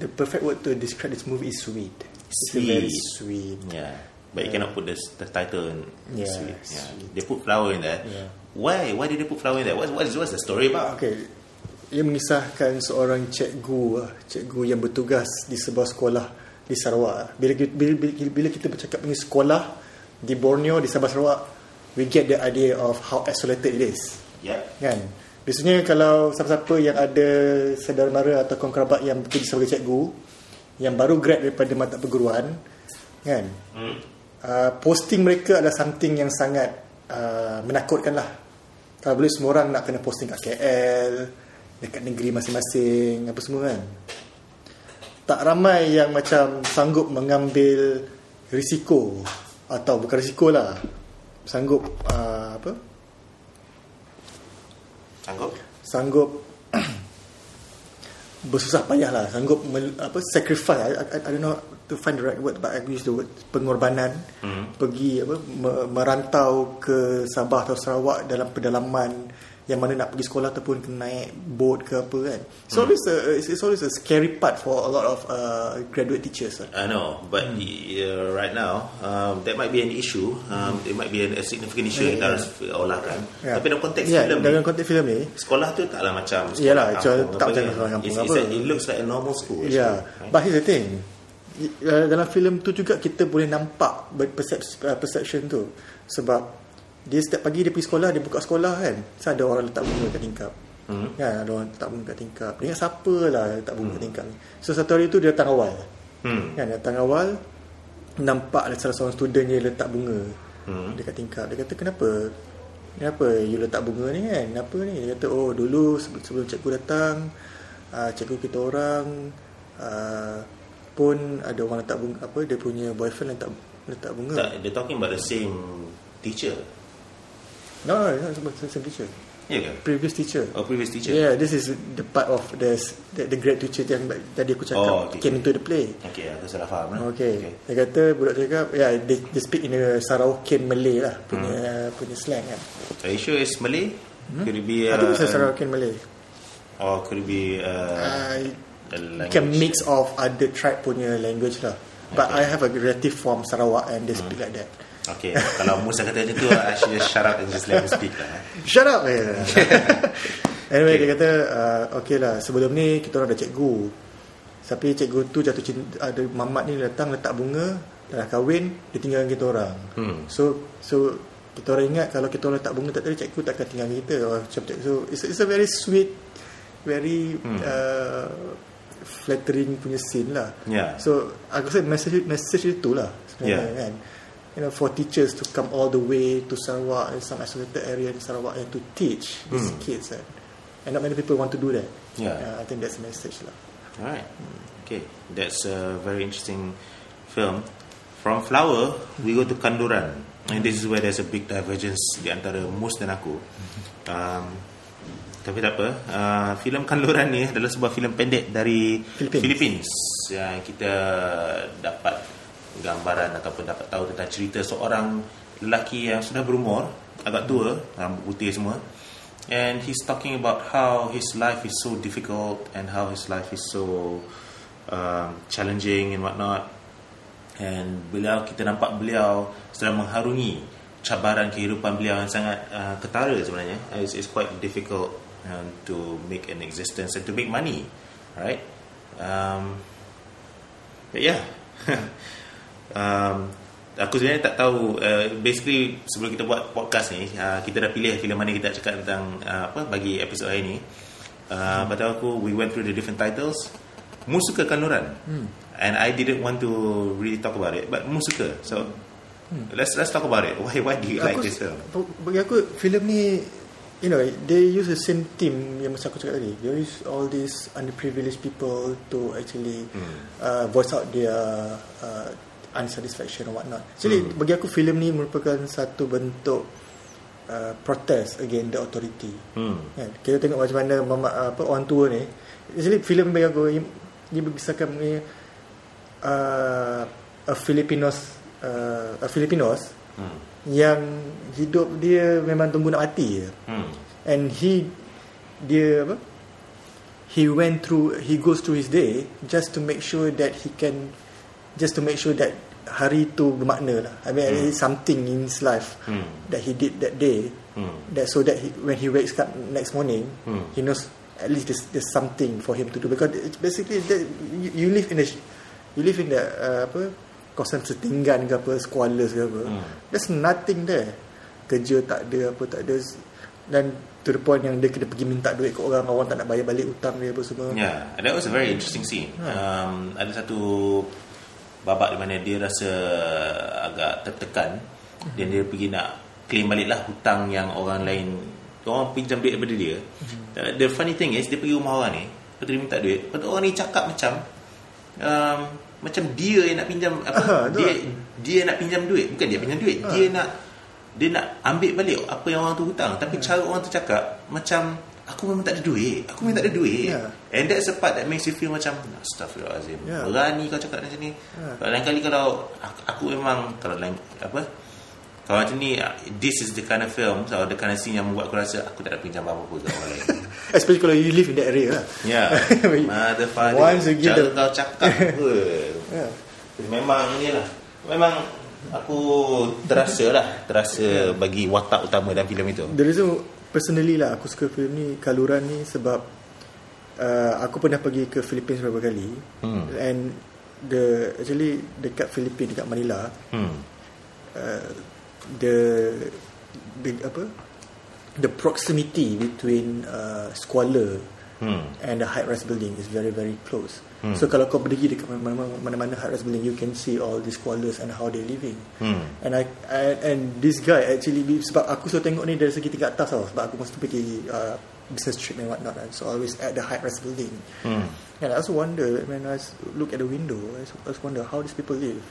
the perfect word to describe this movie is sweet. It's a very Sweet. sweet. Yeah. But you cannot put the, the title in Yeah, sweet. Yeah. sweet. They put flower in there. Yeah. Why? Why did they put flower in there? What, what is what's the story about? Okay. Ia mengisahkan seorang cikgu, ah, cikgu yang bertugas di sebuah sekolah di Sarawak. Bila bila, bila, bila kita bercakap mengenai sekolah di Borneo, di Sabah Sarawak, we get the idea of how isolated it is. Yeah. Kan? Biasanya kalau siapa-siapa yang ada saudara mara atau kawan kerabat yang bekerja sebagai cikgu yang baru grad daripada mata perguruan kan Hmm. uh, posting mereka adalah something yang sangat uh, menakutkan lah kalau boleh semua orang nak kena posting kat KL dekat negeri masing-masing apa semua kan tak ramai yang macam sanggup mengambil risiko atau bukan risiko lah sanggup uh, apa? Sanggup? sanggup bersusah payah lah. Sanggup mel, apa sacrifice. I, I, I don't know to find the right word but I use the word pengorbanan. Hmm. pergi apa me, merantau ke Sabah atau Sarawak dalam pedalaman yang mana nak pergi sekolah ataupun kena naik boat ke apa kan it's always a, it's, it's always a scary part for a lot of uh, graduate teachers. I know, but uh, right now um, that might be an issue. Um, It might be a, a significant issue Yeah, yang kita harus olahkan. Yeah. Tapi dalam konteks yeah, filem dalam konteks filem ni sekolah tu taklah macam sekolah Yalah, kampung tak macam kan. sekolah kampung It's- apa. it's a- It looks like a normal school. Yeah. actually, but here's the thing. Uh, Dalam filem tu juga kita boleh nampak uh, perception tu. Sebab dia setiap pagi dia pergi sekolah, dia buka sekolah kan. So ada orang letak bunga kat tingkap. Hmm. Kan, ada orang letak bunga kat tingkap. Dia ingat siapa lah letak bunga kat tingkap ni. So satu hari tu dia datang awal. Hmm. Kan, datang awal, nampak ada salah seorang student dia letak bunga Hmm. dekat tingkap. Dia kata, kenapa? Kenapa you letak bunga ni kan? Kenapa ni? Dia kata, oh dulu sebelum, sebelum cikgu datang, uh, cikgu kita orang uh, pun ada orang letak bunga, apa, dia punya boyfriend letak letak bunga. Tak, they're talking about the same teacher. No, no, the same teacher. Ke? Previous teacher. Oh, previous teacher. Yeah, this is the part of the the, the great teacher yang tadi aku cakap Oh, okay. came into the play. Okay, aku salah faham lah. Okay. Dia kata budak cakap, yeah, they, they speak in a Sarawakian Malay lah punya Hmm. punya slang kan. Are you sure it's Malay? Could it be I think it's a uh, Sarawakian Malay. or could it be uh, Uh, can mix of other tribe punya language lah. But I have a relative from Sarawak and they speak like that. Okay, kalau Musa kata macam tu, I should just shut up and just let him speak lah. Shut up eh. anyway, dia kata uh, okay lah sebelum ni kita orang ada cikgu. Tapi cikgu tu jatuh cinta ada mamat ni datang letak bunga dah kahwin dia tinggalkan kita orang. Hmm. So so kita orang ingat kalau kita orang letak bunga tak tadi cikgu takkan tinggal kita. Oh, macam cikgu. So it's, it's a very sweet very Hmm. uh, flattering punya scene lah. Yeah. So aku rasa message message itu lah sebenarnya Yeah. kan. You know, for teachers to come all the way to Sarawak and some isolated area in Sarawak and to teach these Hmm. kids and, and not many people want to do that. Yeah. Uh, I think that's the message lah. Alright. Okay, that's a very interesting film. From Flower, we go to Kanduran. And this is where there's a big divergence di antara Mus dan aku. Um, tapi tak apa. Uh, filem Kanduran ni adalah sebuah filem pendek dari Philippines. Philippines yang kita dapat gambaran ataupun dapat tahu tentang cerita seorang lelaki yang sudah berumur, agak tua, rambut putih semua. And he's talking about how his life is so difficult and how his life is so um, challenging and whatnot. And beliau kita nampak beliau sedang mengharungi cabaran kehidupan beliau yang sangat uh, ketara sebenarnya. It's, it's quite difficult um, to make an existence and to make money, right? Um, but yeah, um, aku sebenarnya tak tahu. Uh, basically sebelum kita buat podcast ni, uh, kita dah pilih filem mana kita nak cakap tentang uh, apa bagi episod hari ni. Uh, pada aku, we went through the different titles. Mu suka Kanuran. And I didn't want to really talk about it, but Mu suka. So let's let's talk about it. Why why do you like aku, this film? Bagi aku filem ni you know they use the same theme yang macam aku cakap tadi. They use all these underprivileged people to actually uh, voice out their uh, unsatisfaction or whatnot. Jadi bagi aku filem ni merupakan satu bentuk uh, protest against the authority. Hmm. Kan? Kita tengok macam mana mama, apa orang tua ni. Actually filem bagi aku ini dia berkisahkan mengenai uh, a Filipinos uh, a Filipinos Hmm. yang hidup dia memang tunggu nak mati je. Hmm. And he dia apa? He went through he goes through his day just to make sure that he can just to make sure that hari tu bermakna lah. I mean Hmm. it's something in his life Hmm. that he did that day Hmm. that so that he, when he wakes up next morning Hmm. he knows at least there's, there's something for him to do because it's basically that you, you live in a you live in the uh, apa kawasan setinggan ke apa squalors ke apa Hmm. there's nothing there kerja tak ada apa tak ada dan to the point yang dia kena pergi minta duit ke orang orang tak nak bayar balik hutang dia apa semua Yeah, that was a very interesting scene. Um, ada satu babak di mana dia rasa agak tertekan. Dan dia pergi nak claim balik lah hutang yang orang lain orang pinjam duit daripada dia. Uh, The funny thing is dia pergi rumah orang ni, lepas tu dia minta duit, lepas tu orang ni cakap macam um, macam dia yang nak pinjam apa? Tu dia lah. dia nak pinjam duit, bukan dia pinjam duit, dia nak dia nak ambil balik apa yang orang tu hutang. Tapi cara orang tu cakap macam aku memang tak ada duit. Aku memang tak ada duit. Yeah. and that's the part that makes you feel macam astagfirullahalazim Yeah. berani kau cakap macam ni. Yeah. kalau lain kali kalau aku, aku memang kalau lain apa kalau macam ni this is the kind of film atau the kind of scene yang membuat aku rasa aku tak ada pinjam apa-apa ke orang lain. Especially kalau you live in that area lah. Ya. Mother father Once you give the- kau cakap apa. Yeah. Memang ni lah. Memang Aku terasa lah Terasa bagi watak utama dalam filem itu. The reason personally lah aku suka filem ni Kaluran ni sebab uh, aku pernah pergi ke Philippines beberapa kali Hmm. and the actually dekat Philippines dekat Manila hmm. uh, the the apa the proximity between uh, squalor Hmm. and the high rise building is very very close. Hmm. So kalau kau pergi dekat mana-mana high rise building, you can see all the squalors and how they living. Hmm. And I, I and this guy actually sebab aku selalu tengok ni dari segi tingkat atas tau sebab aku mesti pergi uh, business trip and whatnot kan. So always at the high rise building. Hmm. And I also wonder when I look at the window, I just wonder how these people live.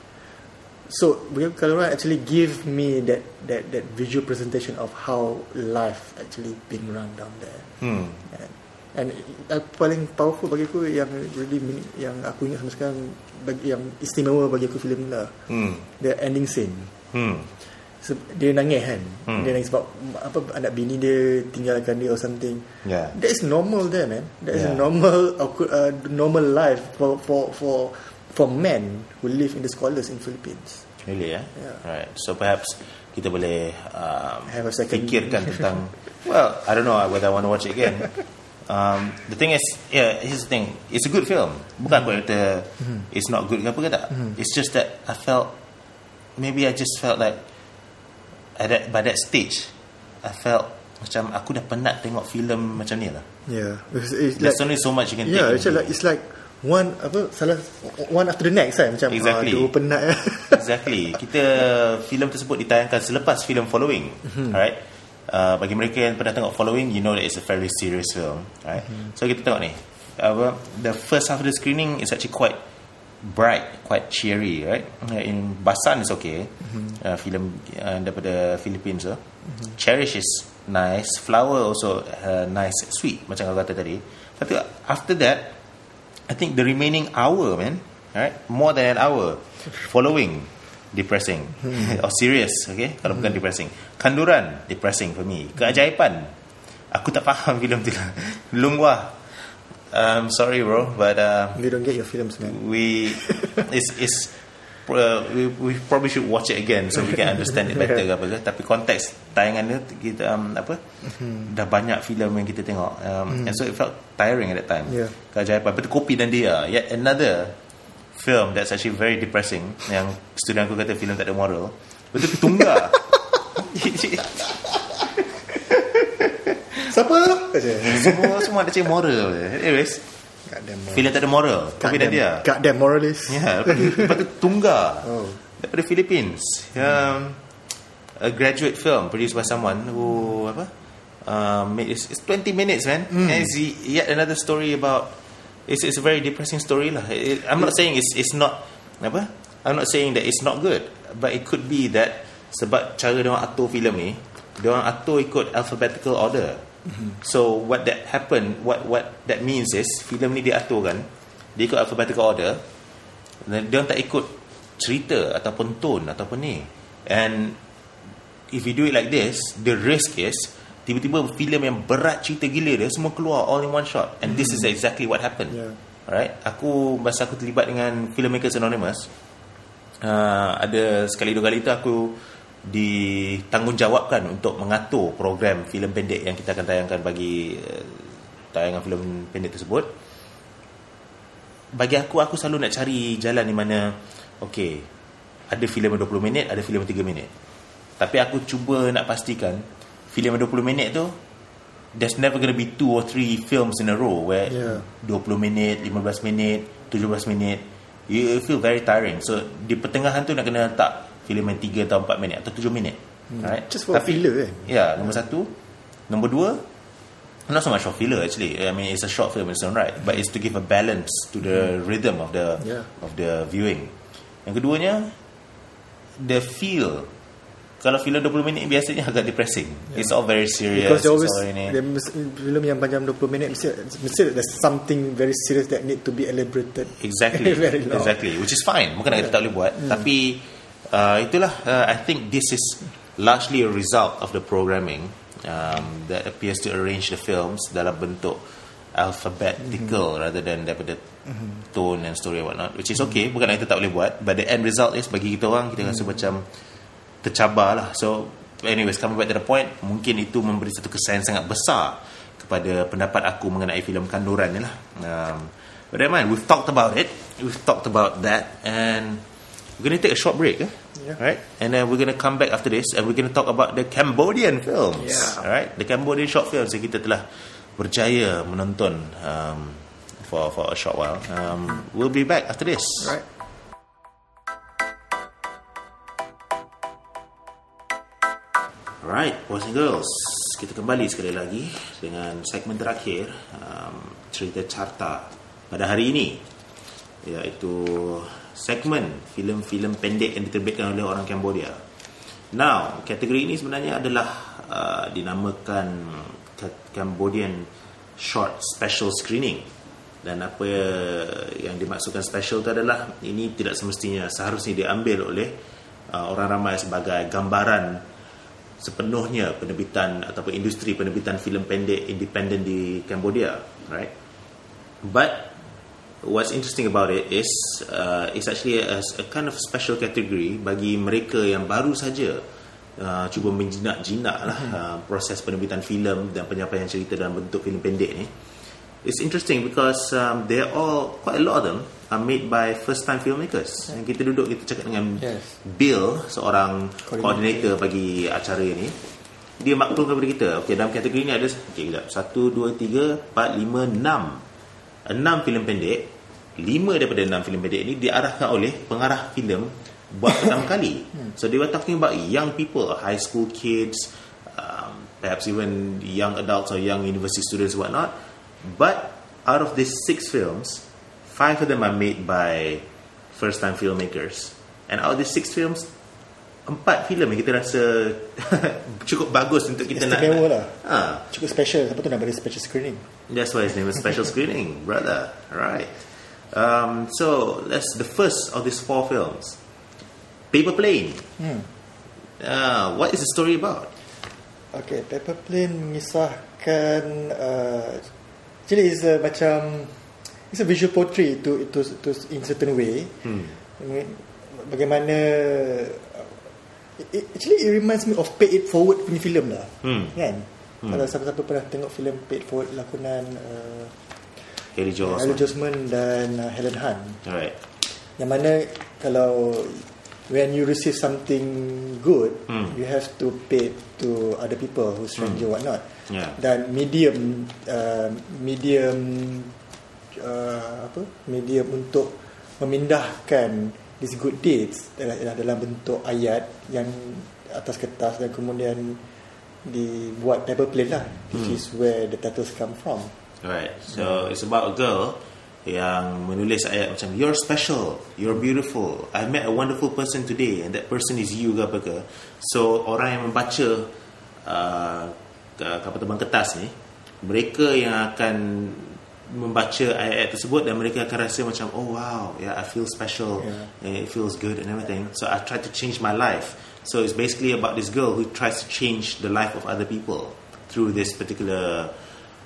So Kalaran actually give me that that that visual presentation of how life actually being run down there. Hmm. And, and uh, paling powerful bagi aku yang really meaning- yang aku ingat sampai sekarang bagi yang istimewa bagi aku filem ni lah. Hmm. The ending scene. Hmm. So, dia nangis kan Hmm. Dia nangis sebab apa Anak bini dia Tinggalkan dia or something Yeah. That is normal there man That is Yeah. a normal uh, Normal life For for for For men Who live in the scholars In Philippines Really ya? Yeah. Right. So perhaps kita boleh um, Have a second- fikirkan tentang well, I don't know whether I want to watch it again. Um, the thing is, yeah, here's the thing. It's a good film. Bukan aku kata it's not good ke apa ke tak. It's just that I felt maybe I just felt like at that, by that stage I felt macam aku dah penat tengok filem macam ni lah. Yeah Because it's There's like, only so much you can Yeah take. it's like, it's like One apa Salah One after the next kan Macam Exactly. Aduh penat. Exactly. Kita filem tersebut ditayangkan selepas filem Following. Alright. Uh, bagi mereka yang pernah tengok Following, you know that it's a very serious film. Right. So kita tengok ni. Apa, the first half of the screening is actually quite bright, quite cheery, right? In Basan is okay. Uh, filem uh, daripada Philippines so. Cherish is nice. Flower also uh, nice, sweet macam kau kata tadi. Tu after that, I think the remaining hour, man, right? More than an hour following depressing. Or serious, okay? Kalau bukan depressing. Kanduran, depressing for me. Keajaiban, aku tak faham filem tu. Lah. Lungbah, um, sorry bro, but uh, You don't get your films man. we it's it's uh, we, we probably should watch it again so we can understand it better ke apa ke. Tapi konteks tayangan dia kita um, apa? Dah banyak filem yang kita tengok. Um, and so it felt tiring at that time. Yeah. keajaiban. Betul kopi dan dia. Yet another film that's actually very depressing yang student aku kata filem tak ada moral betul tunggal Siapa semua semua ada cakap moral anyways filem tak ada moral kopi dan dia Goddamn moralist Ya, lepas tu, lepas tu Tunggal Oh. daripada Philippines. Um, a graduate film produced by someone who apa? Um, made, it's, it's 20 minutes, man. Hmm. And it's yet another story about. It's, it's a very depressing story lah. It, I'm not saying it's it's not apa? I'm not saying that it's not good, but it could be that sebab cara dia orang atur filem ni, dia orang atur ikut alphabetical order. Hmm. So what that happen, what what that means is filem ni diatur kan, dia ikut alphabetical order. Dan dia orang tak ikut cerita ataupun tone ataupun ni. And if you do it like this the risk is tiba-tiba filem yang berat cerita gila dia semua keluar all in one shot. And this is exactly what happened. Yeah. alright? Aku masa aku terlibat dengan Filmmakers Anonymous uh, ada sekali dua kali tu aku ditanggungjawabkan untuk mengatur program filem pendek yang kita akan tayangkan bagi uh, tayangan filem pendek tersebut. Bagi aku aku selalu nak cari jalan di mana okey ada filem yang 20 minit ada filem yang 3 minit. Tapi aku cuba nak pastikan filem yang 20 minit tu there's never going to be two or three films in a row where Yeah. 20 minit 15 minit 17 minit you feel very tiring so di pertengahan tu nak kena letak filem yang 3 atau 4 minit atau 7 minit right? Just for filler kan? Ya, nombor satu. Nombor dua, not so much for filler actually. I mean, it's a short film in its own right, but it's to give a balance to the rhythm of the Yeah. of the viewing. Yang keduanya, the feel. Kalau filem 20 minit biasanya agak depressing. It's all very serious. Because always mesti- filem yang panjang 20 minit mesti mesti there's something very serious that need to be elaborated. Exactly. very long. exactly. Which is fine. Bukan yeah. kita tak boleh buat. Tapi uh, itulah uh, I think this is largely a result of the programming um, that appears to arrange the films dalam bentuk alphabetical rather than daripada tone and story and whatnot which is okay bukan kita tak boleh buat but the end result is bagi kita orang kita rasa macam tercabar lah so anyways coming back to the point mungkin itu memberi satu kesan sangat besar kepada pendapat aku mengenai filem kanduran ni lah um, but never mind we've talked about it we've talked about that and we're going to take a short break eh? Yeah. right and then we're going to come back after this and we're going to talk about the Cambodian films Yeah. alright the Cambodian short films yang kita telah berjaya menonton um, for for a short while um, we'll be back after this Right. Alright, boys and girls, kita kembali sekali lagi dengan segmen terakhir um, cerita carta pada hari ini iaitu segmen filem-filem pendek yang diterbitkan oleh orang Cambodia. Now, kategori ini sebenarnya adalah uh, dinamakan Ca- Cambodian Short Special Screening dan apa yang dimaksudkan special itu adalah ini tidak semestinya seharusnya diambil oleh uh, orang ramai sebagai gambaran sepenuhnya penerbitan ataupun industri penerbitan filem pendek independen di Cambodia, right? But what's interesting about it is uh, it's actually a, a kind of special category bagi mereka yang baru saja uh, cuba menjinak-jinak lah uh, proses penerbitan filem dan penyampaian cerita dalam bentuk filem pendek ni. It's interesting because um, they're all quite a lot of them are made by first time filmmakers. Yang kita duduk kita cakap dengan Yes. Bill seorang koordinator. bagi acara ini dia maklum kepada kita okey dalam kategori ni ada okey kejap 1 2 3 4 5 6 6 filem pendek. 5 daripada 6 filem pendek ni diarahkan oleh pengarah filem buat pertama kali. So they were talking about young people high school kids um, perhaps even young adults or young university students and whatnot. But out of these six films five of them are made by first time filmmakers and out of these six films empat filem yang kita rasa cukup bagus untuk kita nak Istimewa lah. ha, Cukup special Siapa tu nak beri special screening That's why his name is Special Screening, brother. Right. Um, so that's the first of these four films. Paper Plane. Uh, what is the story about? Okay, Paper Plane mengisahkan uh, Actually it's a macam It's a visual portrait to, to, to in certain way Hmm. Bagaimana uh, it, Actually it reminds me of Pay It Forward punya filem lah Hmm. Kan Kalau siapa-siapa pernah tengok filem Pay It Forward lakonan uh, Harry Alan Osment. Josman dan uh, Helen Hunt Alright. Yang mana kalau when you receive something good, Hmm. you have to pay to other people who stranger what not. Yeah. Dan medium uh, medium uh, apa? Medium untuk memindahkan these good deeds adalah, adalah dalam bentuk ayat yang atas kertas dan kemudian dibuat paper plane lah which is where the titles come from Alright. So it's about a girl yang menulis ayat macam You're special, you're beautiful. I met a wonderful person today and that person is you ke apa ke. So orang yang membaca uh, kapal terbang kertas ni, mereka yang akan membaca ayat-ayat tersebut dan mereka akan rasa macam oh wow yeah I feel special. Yeah. it feels good and everything. So I try to change my life. So it's basically about this girl who tries to change the life of other people through this particular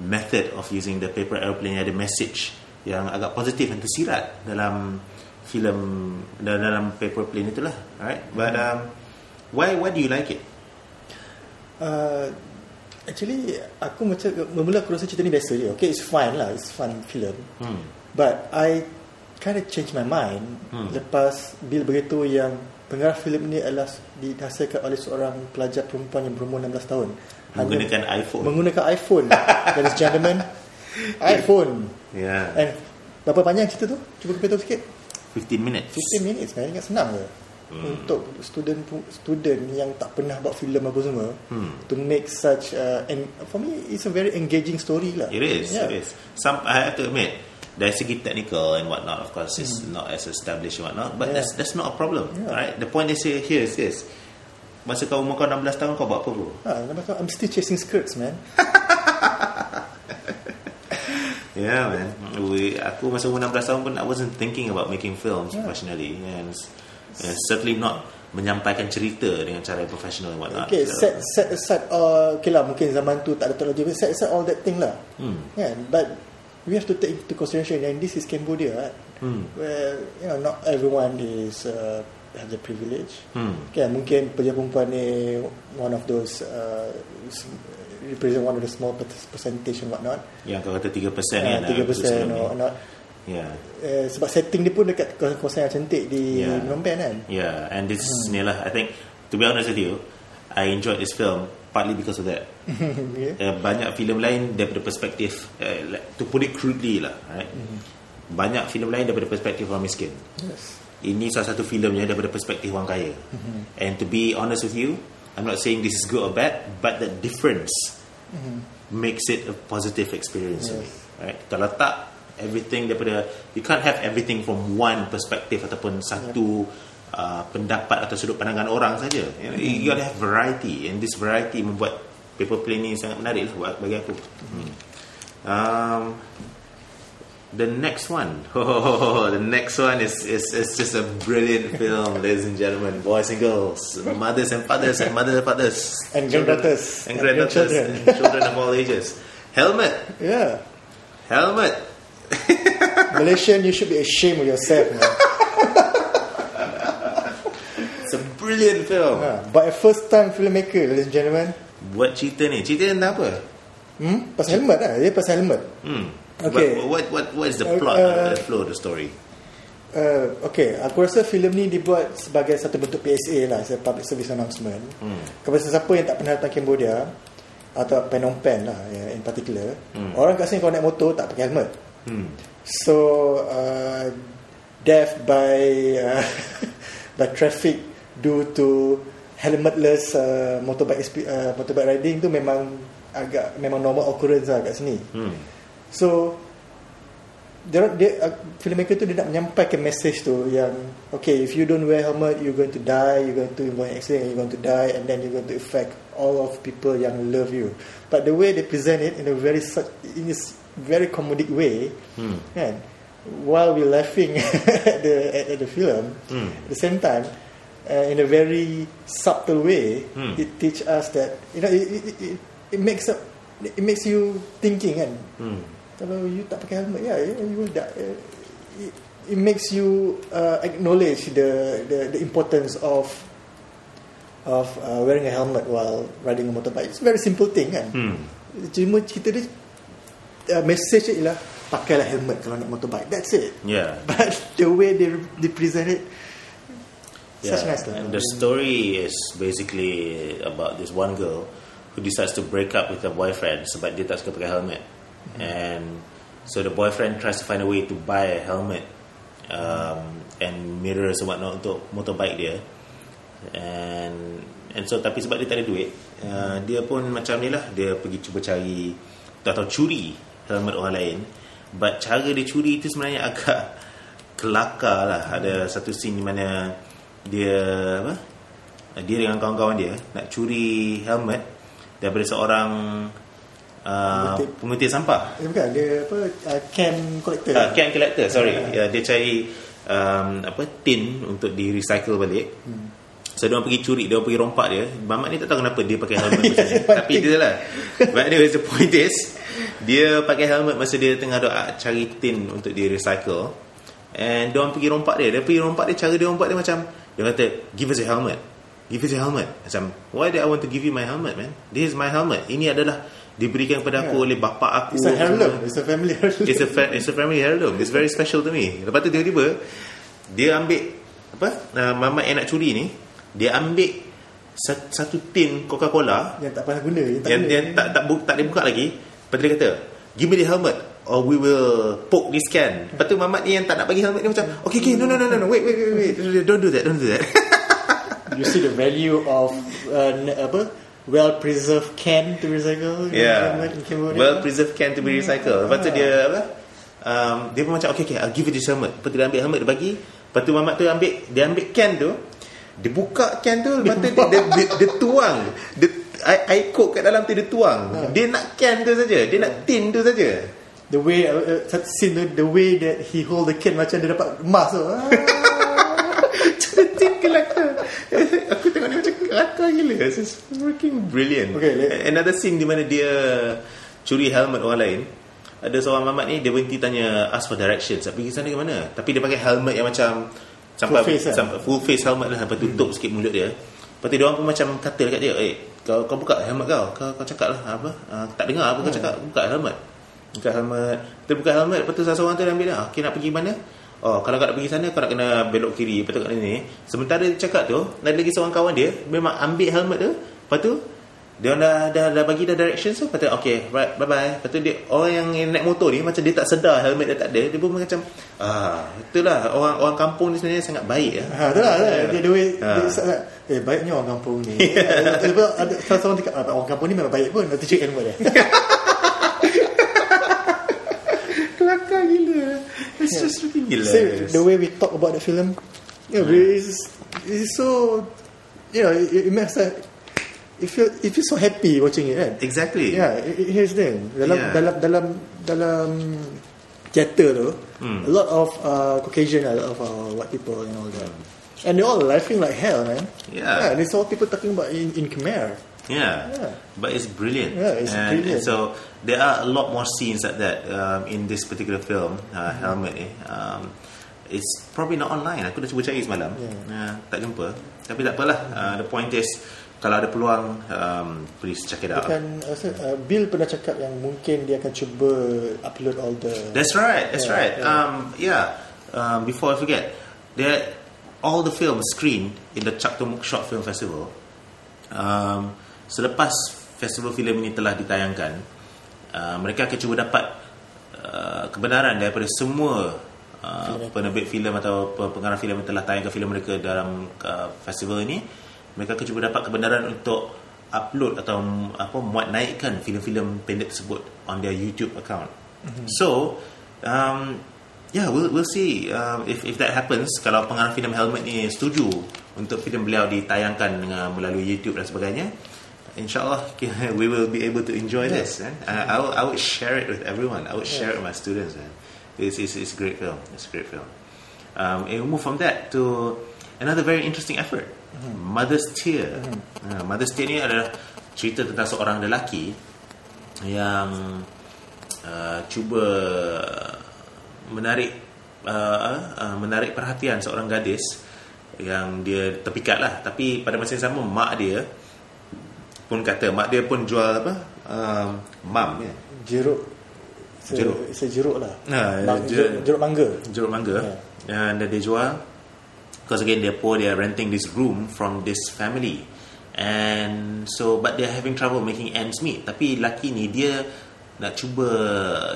method of using the paper airplane ada message yang agak positif yang tersirat dalam filem dalam, dalam paper plane itulah. Right but um, why why do you like it? Uh, actually aku macam Mula aku rasa cerita ni biasa je. Okay it's fine lah. It's fun film. Hmm. But I kind of change my mind Hmm. Lepas Bila begitu yang Pengarah filem ni adalah Dihasilkan oleh seorang Pelajar perempuan yang berumur 16 tahun. Hanya menggunakan iPhone. Menggunakan iPhone. Ladies and gentlemen iPhone. Yeah And Berapa panjang cerita tu? Cuba kita tahu sikit? 15 minutes. 15 minutes man Ingat senang ke? Hmm. Untuk student student yang tak pernah buat filem apa semua Hmm. to make such uh, and for me it's a very engaging story lah. It is. Yeah. It is. Some I have to admit, dari segi technical and whatnot, of course, it's not as established and whatnot. But Hmm. Yeah. that's that's not a problem, Yeah. right? The point is here, here is this: masa kau umur kau 16 tahun, kau buat apa bro? Ha, tu, I'm still chasing skirts man. Yeah, man. We, aku masa umur 16 tahun pun I wasn't thinking about making films professionally, and, and certainly not menyampaikan cerita dengan cara yang professional and whatnot. Okay, set set aside uh, okay lah mungkin zaman tu tak ada teknologi set aside all that thing lah. Hmm. Yeah, but we have to take into consideration and this is Cambodia right? Hmm. where you know not everyone is uh, have the privilege. Hmm. Okay, mungkin pejabat perempuan ni one of those uh, represent one of the small per- percentage and whatnot. Yang kau kata 3% Uh, kan? 3% sebelum ni. or whatnot. Yeah. Uh, sebab setting dia pun dekat kawasan yang cantik di Yeah. Phnom Penh kan. Yeah, and this Hmm. ni lah. I think to be honest with you, I enjoyed this film partly because of that. okay. uh, banyak filem lain daripada perspektif uh, like, to put it crudely lah, right? Hmm. Banyak filem lain daripada perspektif orang miskin. Yes. Ini salah satu filmnya daripada perspektif orang kaya. Hmm. And to be honest with you, I'm not saying this is good or bad, but the difference makes it a positive experience for me. Yes. Right? Kalau tak everything daripada you can't have everything from one perspective ataupun satu uh, pendapat atau sudut pandangan orang saja. You, know, you gotta have variety and this variety membuat paper plane ni sangat menarik lah buat- bagi aku. Hmm. Um, the next one, oh, the next one is, is is just a brilliant film, ladies and gentlemen, boys and girls, mothers and fathers and mothers and fathers, And granddaughters. and And granddaughters grandchildren. and children of all ages. Helmet, Yeah. helmet. Malaysian, you should be ashamed of yourself, man. It's a brilliant film. Ha, but a first time filmmaker, ladies and gentlemen. Buat cerita ni, cerita ni tentang apa? Hmm? Pasal helmet lah. Dia pasal helmet. Hmm. Okay. What, what what what is the Uh, plot, uh, the flow of the story? Uh, okay, aku rasa filem ni dibuat sebagai satu bentuk PSA lah, public service announcement. Hmm. Kepada sesiapa yang tak pernah datang Cambodia atau Phnom Penh lah, ya, in particular, Hmm. orang kat sini kalau naik motor tak pakai helmet. Hmm. So, uh, death by uh, by traffic due to helmetless uh, motorbike uh, motorbike riding tu memang agak memang normal occurrence lah kat sini. Hmm. So dia, dia uh, filmmaker tu dia nak menyampaikan message tu yang okay if you don't wear helmet you're going to die you're going to involve in accident you're going to die and then you're going to affect all of people yang love you but the way they present it in a very such in very comedic way Hmm. kan while we laughing at the at, at the film Hmm. at the same time uh, in a very subtle way Hmm. it teach us that you know it, it, it, it makes up it makes you thinking kan Hmm. kalau you tak pakai helmet ya yeah, you will die Uh, it, it makes you uh, acknowledge the, the the importance of of uh, wearing a helmet while riding a motorbike it's a very simple thing kan Hmm. cuma cerita dia uh, message ialah pakailah helmet kalau naik motorbike that's it Yeah. but the way they they present it such Yeah. nice lah. And the story is basically about this one girl who decides to break up with her boyfriend sebab dia tak suka pakai helmet. And so the boyfriend tries to find a way to buy a helmet um, and mirrors and whatnot untuk motorbike dia. And and so tapi sebab dia tak ada duit, uh, dia pun macam ni lah, dia pergi cuba cari atau curi helmet orang lain. But cara dia curi itu sebenarnya agak kelakar lah. Ada satu scene di mana dia apa? Dia dengan kawan-kawan dia nak curi helmet daripada seorang uh, Pengutip. pengutip sampah. Eh, bukan dia apa uh, can collector Uh, can collector, sorry. Uh, dia cari um, apa tin untuk di recycle balik. So dia orang pergi curi, dia pergi rompak dia. Mamat ni tak tahu kenapa dia pakai helmet macam ni. Tapi dia lah. But anyways, the point is dia pakai helmet masa dia tengah dok cari tin untuk dia recycle. And dia orang pergi rompak dia. Dia pergi rompak dia, cara dia rompak dia macam dia kata, "Give us a helmet." Give us a helmet. Macam, why do I want to give you my helmet, man? This is my helmet. Ini adalah diberikan kepada aku Yeah. oleh bapa aku. It's a heirloom. It's a family heirloom. It's a fa- it's a family heirloom. It's very special to me. Lepas tu tiba-tiba dia ambil apa? Uh, mamat yang nak curi ni, dia ambil satu, satu tin Coca-Cola yang tak pernah guna. Yang tak yang guna. dia tak tak bu, tak dibuka lagi. Lepas tu dia kata, "Give me the helmet or we will poke this can." Lepas tu mamat ni yang tak nak bagi helmet ni macam, "Okay, okay, no no no no, no. wait wait wait wait. Don't do that, don't do that." You see the value of uh, apa well preserved can to recycle. Yeah. Well preserved can to be recycled. Lepas tu dia apa? Um, dia pun macam okay okay I'll give you this helmet. Lepas tu dia ambil helmet dia bagi. Lepas tu mamat tu ambil dia ambil can tu. Dia buka can tu lepas tu dia, dia, dia, dia tuang. Dia air, air coke kat dalam tu dia tuang. Dia nak can tu saja. Dia nak tin tu saja. the way uh, uh, scene tu the way that he hold the can macam dia dapat emas tu. Ah. Cantik kelakar. Aku tengok ni macam kelakar gila. It's freaking brilliant. Okay, let- Another scene di mana dia curi helmet orang lain. Ada seorang mamat ni dia berhenti tanya ask for directions. Nak pergi sana ke mana? Tapi dia pakai helmet yang macam sampai Full face lah. sampai full face helmet lah sampai tutup sikit mulut dia. Lepas tu dia orang pun macam kata dekat dia, "Eh, kau kau buka helmet kau. Kau kau cakap lah apa? Uh, tak dengar apa kau cakap. Buka helmet." Buka helmet. Dia buka helmet, lepas tu salah seorang tu dia ambil dia. "Ah, Okay, nak pergi mana? Oh, kalau kau nak pergi sana kau nak kena belok kiri. Lepas tu kat sini. Sementara dia cakap tu, ada lagi seorang kawan dia memang ambil helmet tu. Lepas tu dia dah, dah, dah bagi dah directions tu Lepas tu okay right bye bye Lepas tu dia Orang yang, naik motor ni Macam dia tak sedar helmet dia tak ada Dia pun macam Ah Itulah Orang orang kampung ni sebenarnya Sangat baik ya. Ha, tu lah, lah. Dia, the way, Ha. dia sangat, eh, baiknya orang kampung ni. Lepas ada salah seorang cakap, "Ah, orang kampung ni memang baik pun, nanti cek ilmu dia. Kelakar gila It's just freaking gila Same, the way we talk about the film, you know, it's, it's so, you know, it, it makes us, it feel, it feels so happy watching it, kan? Exactly Yeah, here's the thing. Dalam Yeah. dalam dalam dalam theater tu, Hmm. a lot of uh, Caucasian, a lot of uh, white people and all that. And they're all laughing like hell, man. Yeah. yeah they saw people talking about in, in Khmer. Yeah. Yeah. But it's brilliant. Yeah, it's and, brilliant. and so there are a lot more scenes like that um, in this particular film, uh, Mm-hmm. Helmet ni. Um, it's probably not online. Aku dah cuba cari semalam. Yeah. Uh, tak jumpa. Tapi tak apalah. Uh, the point is, kalau ada peluang, um, please check it out. Kan, rasa, uh, Bill pernah cakap yang mungkin dia akan cuba upload all the. That's right. That's Yeah, right. yeah. Um, yeah. Um, before I forget, there all the films screened in the Chak Tumuk Short Film Festival. Um, selepas festival filem ini telah ditayangkan, uh, mereka akan cuba dapat uh, kebenaran daripada semua uh, penerbit filem atau pe- pengarah filem yang telah tayangkan filem mereka dalam uh, festival ini. Mereka akan cuba dapat kebenaran untuk upload atau apa muat naikkan filem-filem pendek tersebut on their YouTube account. So, um, yeah, we'll we'll see um, if if that happens. Kalau pengarah filem Helmet ni setuju untuk filem beliau ditayangkan dengan melalui YouTube dan sebagainya, insyaallah we will be able to enjoy Yeah. this. Man. I, I, would, I would share it with everyone. I would share it with my students. Man. It's, it's, it's a great film. It's a great film. Um, and we move from that to another very interesting effort. Mother's Tear. Uh, Mother's Tear ni adalah cerita tentang seorang lelaki yang uh, cuba menarik uh, uh, menarik perhatian seorang gadis yang dia terpikat lah tapi pada masa yang sama mak dia pun kata mak dia pun jual apa um, mam ya jeruk. Se, Jeruk. Se jeruk lah. Ah, Mang- jeruk. jeruk, jeruk mangga. jeruk mangga yeah. dan dia jual because again they're poor they're renting this room from this family and so but they're having trouble making ends meet tapi laki ni dia nak cuba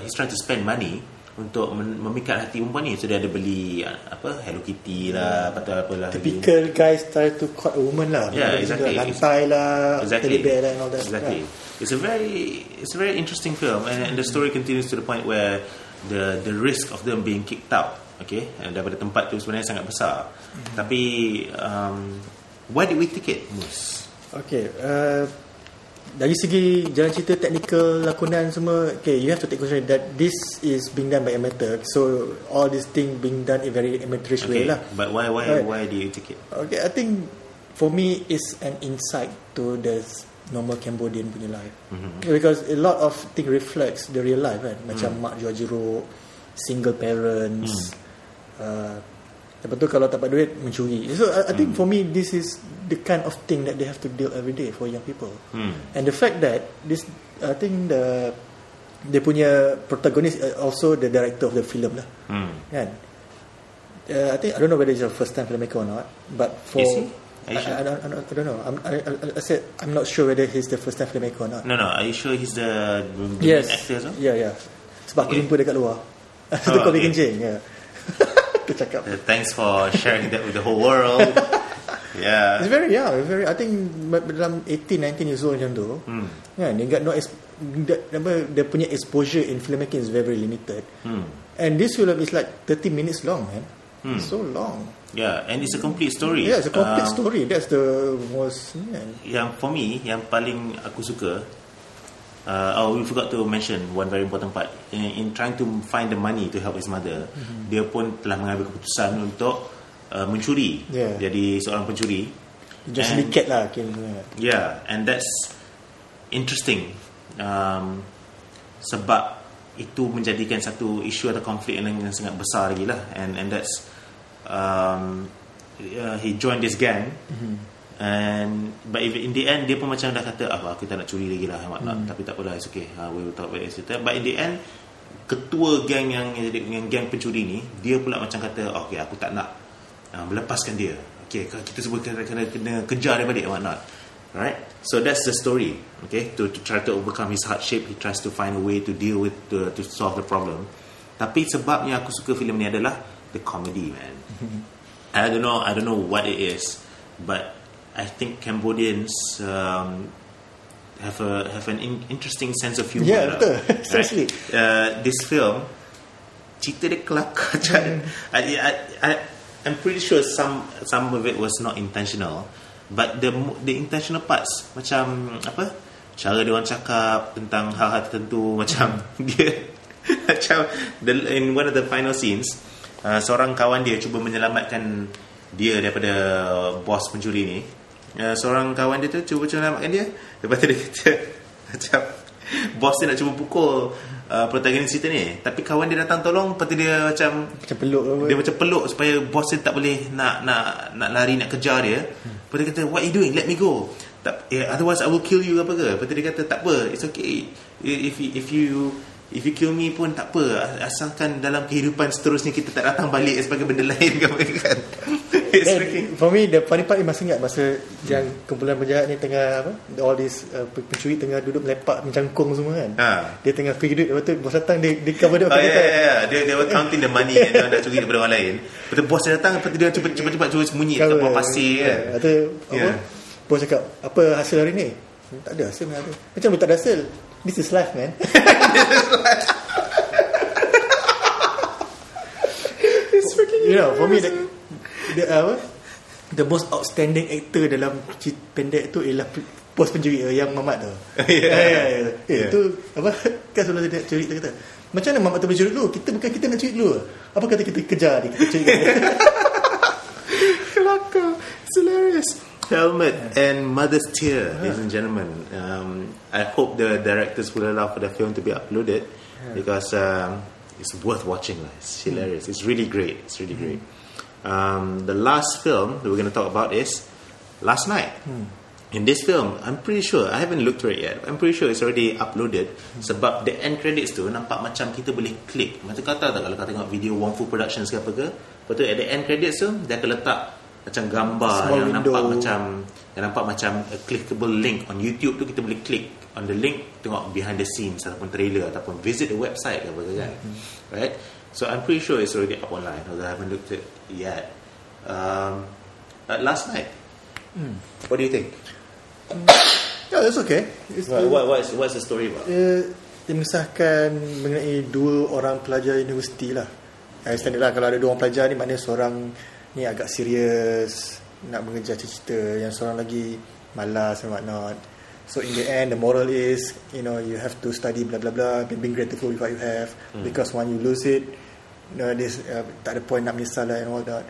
he's trying to spend money untuk mem- memikat hati perempuan ni so dia ada beli apa Hello Kitty lah apa apa lah lagi. Typical guys try to court a woman lah. Yeah, exactly. Lantai lah, exactly teddy bear lah and all that. exactly Yeah. it's a very it's a very interesting film and, and the story continues to the point where the the risk of them being kicked out okay and daripada tempat tu sebenarnya sangat besar tapi um, why did we take it Mus? Okay, uh, dari segi jalan cerita teknikal lakonan semua, okay, you have to take consideration that this is being done by amateur. So all these thing being done in very amateurish way okay lah. but why why Right. why do you take it Okay, I think for me it's an insight to the normal Cambodian punya life because a lot of thing reflects the real life kan macam mak jual jeruk single parents uh, lepas tu kalau tak dapat duit mencuri so I, I think for me this is the kind of thing that they have to deal every day for young people Hmm. and the fact that this I think the dia punya protagonist uh, also the director of the film lah Hmm. kan uh, I think I don't know whether he's a first time filmmaker or not but for Is he? Are I? I, don't, I, don't, I don't know I'm, I, I, I said I'm not sure whether he's the first time filmmaker or not No, no. Are you sure he's the, the yes main actor well? yeah yeah sebab aku jumpa dekat luar Oh, kau okay. bikin kencing yeah. tu cakap Uh, thanks for sharing that with the whole world. yeah. It's very it's very. I think dalam 18, 19 years old macam tu. Hmm. Kan, dia got no apa, dia punya exposure in filmmaking is very, very limited. Hmm. And this film is like 30 minutes long, man. It's so long. Yeah, and it's a complete story. Yeah, it's a complete Um, story. That's the most. Man. Yang for me, yang paling aku suka, uh, oh we forgot to mention one very important part. In, in trying to find the money to help his mother, Mm-hmm. dia pun telah mengambil keputusan untuk uh, mencuri. Yeah. Jadi seorang pencuri. Just And- syndicate lah. kira. Yeah, and that's interesting. Um, sebab itu menjadikan satu isu atau konflik yang, yang sangat besar lagi lah. And and that's um, uh, he joined this gang. And but if in the end dia pun macam dah kata apa kita nak curi lagi lah and whatnot. Tapi tak apalah it's okay. Uh, we will talk about it later. But in the end ketua gang yang yang, yang gang pencuri ni dia pula macam kata oh, okay aku tak nak uh, melepaskan dia. Okay kita semua kena, kena, kena kejar dia balik and whatnot. Right? So that's the story. Okay, to, to try to overcome his hardship, he tries to find a way to deal with to, to solve the problem. Tapi sebabnya aku suka filem ni adalah the comedy, man. I don't know, I don't know what it is, but I think Cambodians um, have a have an in, interesting sense of humor. Yeah, lah. betul. Seriously. Uh, this film, cerita dia kelakar. Hmm. I, I, I, I'm pretty sure some some of it was not intentional, but the the intentional parts macam apa? Cara dia orang cakap tentang hal-hal tertentu macam dia macam the, in one of the final scenes uh, seorang kawan dia cuba menyelamatkan dia daripada bos pencuri ni uh, seorang kawan dia tu cuba menyelamatkan dia lepas tu dia kata macam bos dia nak cuba pukul uh, protagonis cerita ni tapi kawan dia datang tolong lepas tu dia macam Macam peluk apa. dia macam peluk supaya bos dia tak boleh nak nak nak lari nak kejar dia. Lepas dia kata what you doing? Let me go. Tak, eh, otherwise I will kill you apa ke? Lepas tu dia kata tak apa. It's okay. If you- if you if you kill me pun tak apa. Asalkan dalam kehidupan seterusnya kita tak datang balik sebagai benda lain apa kan. Freaking for me the funny part masih ingat masa yang kumpulan penjahat ni tengah apa all this uh, pencuri tengah duduk melepak mencangkung semua kan Ha. dia tengah pergi duit lepas tu bos datang dia, dia cover dia Oh, yeah, yeah, yeah. Dia, dia were counting the money yang dia dah curi daripada orang lain. Lepas tu bos dia datang, lepas tu dia cepat cepat cepat cuba sembunyi cover. bawah pasir kan. Yeah. Lepas tu apa Yeah. bos cakap apa hasil hari ni tak ada hasil mana ada macam tak ada hasil this is life man It's freaking you know for me the, the apa the most outstanding actor dalam pendek tu ialah pe- bos pencuri uh, yang Mamat tu. Yeah. yeah, yeah, yeah. Eh, Yeah. tu apa kan sebelum dia curi kata macam mana Mamat tu mencuri dulu? Kita bukan kita nak curi dulu. Apa kata kita kejar dia kita curi. Kelakar. It's hilarious. Helmet and Mother's Tear, ladies and gentlemen. Um, I hope the directors will allow for the film to be uploaded because um, it's worth watching. lah. It's hilarious. It's really great. It's really great. Um, the last film that we're going to talk about is Last Night. In this film, I'm pretty sure, I haven't looked through it yet, I'm pretty sure it's already uploaded sebab the end credits tu nampak macam kita boleh klik. Macam kau tahu tak kalau kau tengok video Wong Fu Productions ke apa ke, lepas tu at the end credits tu, dia akan letak macam gambar Small yang nampak window. macam yang nampak macam a clickable link on YouTube tu kita boleh klik on the link tengok behind the scenes ataupun trailer ataupun visit the website ke apa ke kan right so I'm pretty sure it's already up online although I haven't looked at it yet. Um, but last night what do you think? Yeah, that's okay. It's what, what, what's, what's the story about? Dia, dia mengisahkan mengenai dua orang pelajar universiti lah. I understand it lah kalau ada dua orang pelajar ni maknanya seorang ni agak serius nak mengejar cita-cita. Yang seorang lagi malas and whatnot. So in the end the moral is you know you have to study blah blah blah be being grateful with what you have. Because when you lose it know, this, uh, tak ada point nak menyesal lah and all that.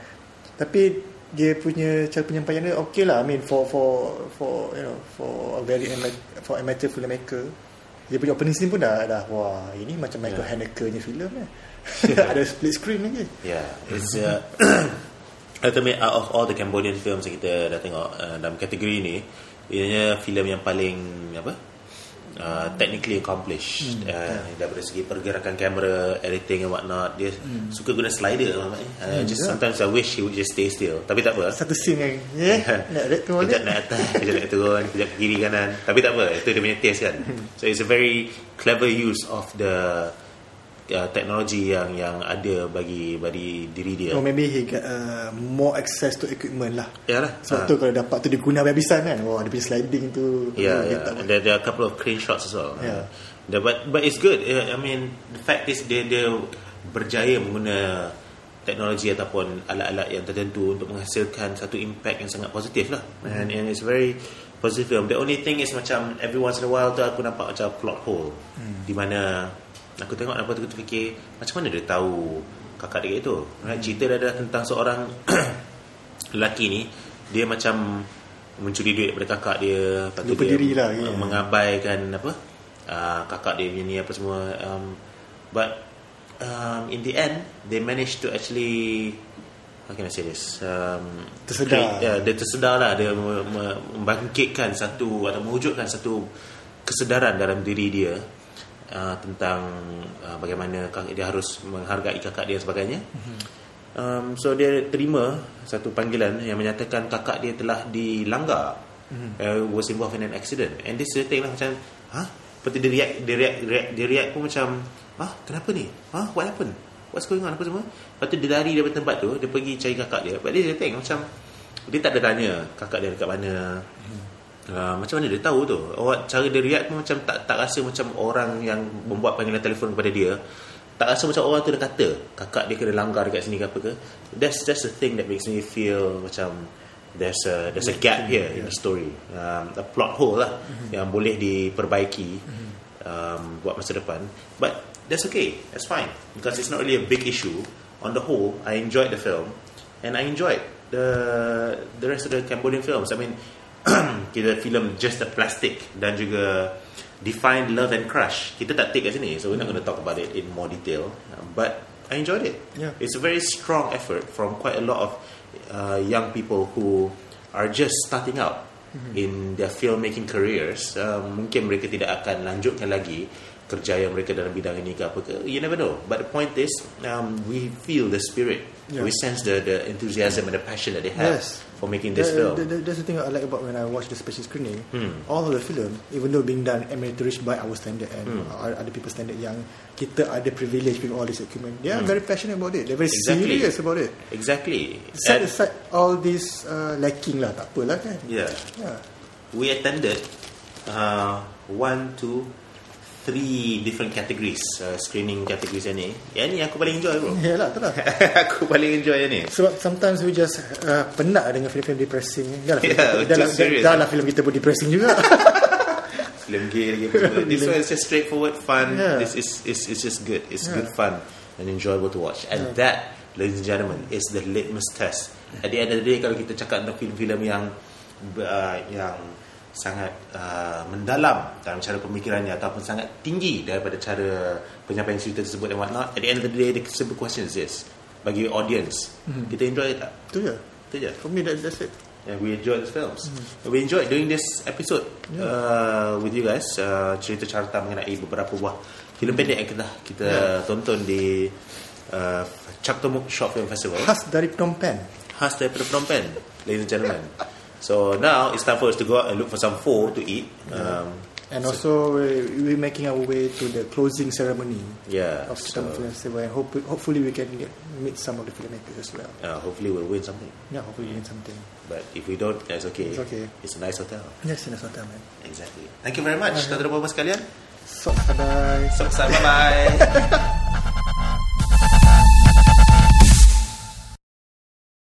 Tapi dia punya cara penyampaian dia okay lah. I mean for for for you know for a very ama- for amateur filmmaker dia punya opening scene pun dah dah wah ini macam Michael Yeah. Haneke-nya filem eh. Ada split screen lagi. Yeah, it's uh, ultimate out of all the Cambodian films yang kita dah tengok uh, dalam kategori ni, ianya filem yang paling apa? Uh, technically accomplished hmm, uh, daripada segi pergerakan kamera, editing and whatnot dia hmm. suka guna slider lah maknanya. Uh, just yeah. sometimes I wish he would just stay still. Tapi tak apa. Satu scene yang yeah, nak red tu kejap naik atas kejap naik turun kejap ke kiri kanan. Tapi tak apa itu dia punya taste kan. So it's a very clever use of the uh, teknologi yang yang ada bagi bagi diri dia Or maybe he got uh, more access to equipment lah. ya lah Sebab Ah. tu kalau dapat tu dia guna habis-habisan kan. Wah, dia punya sliding tu. Yeah, dia yeah. And there, there are a couple of crane shots as well. Yeah. The, but but it's good. Uh, I mean, the fact is dia dia berjaya mengguna teknologi ataupun alat-alat yang tertentu untuk menghasilkan satu impact yang sangat positif lah. And, and it's very positive film. The only thing is macam every once in a while tu aku nampak macam plot hole. Di mana aku tengok apa tu aku fikir macam mana dia tahu kakak dia itu. Right? Cerita dia adalah tentang seorang lelaki ni dia macam mencuri duit daripada kakak dia lepas tu Lupa dia diri lah, uh, ya. mengabaikan apa uh, kakak dia punya ni apa semua um, but um, in the end they managed to actually how can I say this um, Tersedar. create- yeah, dia tersedar lah dia me- me- membangkitkan satu atau mewujudkan satu kesedaran dalam diri dia uh, tentang uh, bagaimana kak- dia harus menghargai kakak dia dan sebagainya. Um, so dia terima satu panggilan yang menyatakan kakak dia telah dilanggar mm-hmm. uh, was involved in an accident. And this thing lah macam ha? Seperti dia react dia react, react, dia react pun macam ah kenapa ni? Ha? What happened? What's going on? Apa semua. Lepas tu dia lari daripada tempat tu dia pergi cari kakak dia. But the thing macam dia tak ada tanya kakak dia dekat mana Uh, macam mana dia tahu tu? Awak cara dia react pun macam tak tak rasa macam orang yang membuat panggilan telefon kepada dia. Tak rasa macam orang tu dah kata kakak dia kena langgar dekat sini ke apa ke. That's that's the thing that makes me feel macam there's a there's a gap here in the story. Um, a plot hole lah yang boleh diperbaiki um, buat masa depan. But that's okay that's fine. Because it's not really a big issue. On the whole I enjoyed the film and I enjoyed the the rest of the Cambodian films. I mean kita film just the plastic dan juga define love and crush. Kita tak take kat sini so we're not going to talk about it in more detail. But I enjoyed it. Yeah. it's a very strong effort from quite a lot of uh, young people who are just starting out in their filmmaking careers. Um, mungkin mereka tidak akan lanjutkan lagi kerjaya mereka dalam bidang ini ke apa ke. You never know. But the point is um, we feel the spirit. Yeah. we sense the the enthusiasm and the passion that they have. Yes. For making this That- film that- that- that's the thing I like about when I watch the special screening. Hmm. All of the film, even though being done amateurish by our standard and Hmm. o- other people's standard, yang kita ada privilege with all this equipment, they are very passionate about it. They're very. Exactly. serious about it. exactly Set And- aside all this uh, lacking lah, tak apalah kan. yeah Yeah. we attended uh, one, two, three different categories uh, screening categories yang ni. Yang ni aku paling enjoy bro. Yalah, tu lah. aku paling enjoy yang ni. Sebab sometimes we just uh, penat dengan filem-filem depressing. Dah lah, Yeah, dah, lah, too serious. dah lah filem kita pun depressing juga. Film gay lagi. This one is just straightforward fun. Yeah. This is is it's just good. It's Yeah. good fun and enjoyable to watch. And that, ladies and gentlemen, is the litmus test. At the end of the day, kalau kita cakap tentang film-film yang uh, yang sangat uh, mendalam dalam cara pemikirannya ataupun sangat tinggi daripada cara penyampaian cerita tersebut dan whatnot. At the end of the day, the simple question is this: bagi audience, kita enjoy tak? tu je. Itu je. For me, that, that's it. And we enjoyed the films. And we enjoyed doing this episode uh, with you guys. Uh, cerita carta mengenai beberapa buah filem pendek yang kita kita tonton di uh, Chaptomuk Short Film Festival. Khas dari Phnom Penh. Khas daripada Phnom Penh, ladies and gentlemen. So now it's time for us to go out and look for some pho to eat. Um, And also, we- we're making our way to the closing ceremony yeah. of So, Phnom Film Festival. And hope, hopefully, we can get, meet some of the filmmakers as well. uh, hopefully we'll win something. Yeah, hopefully, we get something. But if we don't, that's okay. It's okay. It's a nice hotel. Yes, it's a nice hotel, man. Exactly. Thank you very much. Tuan-tuan dan puan sekalian. So, bye. So, bye-bye.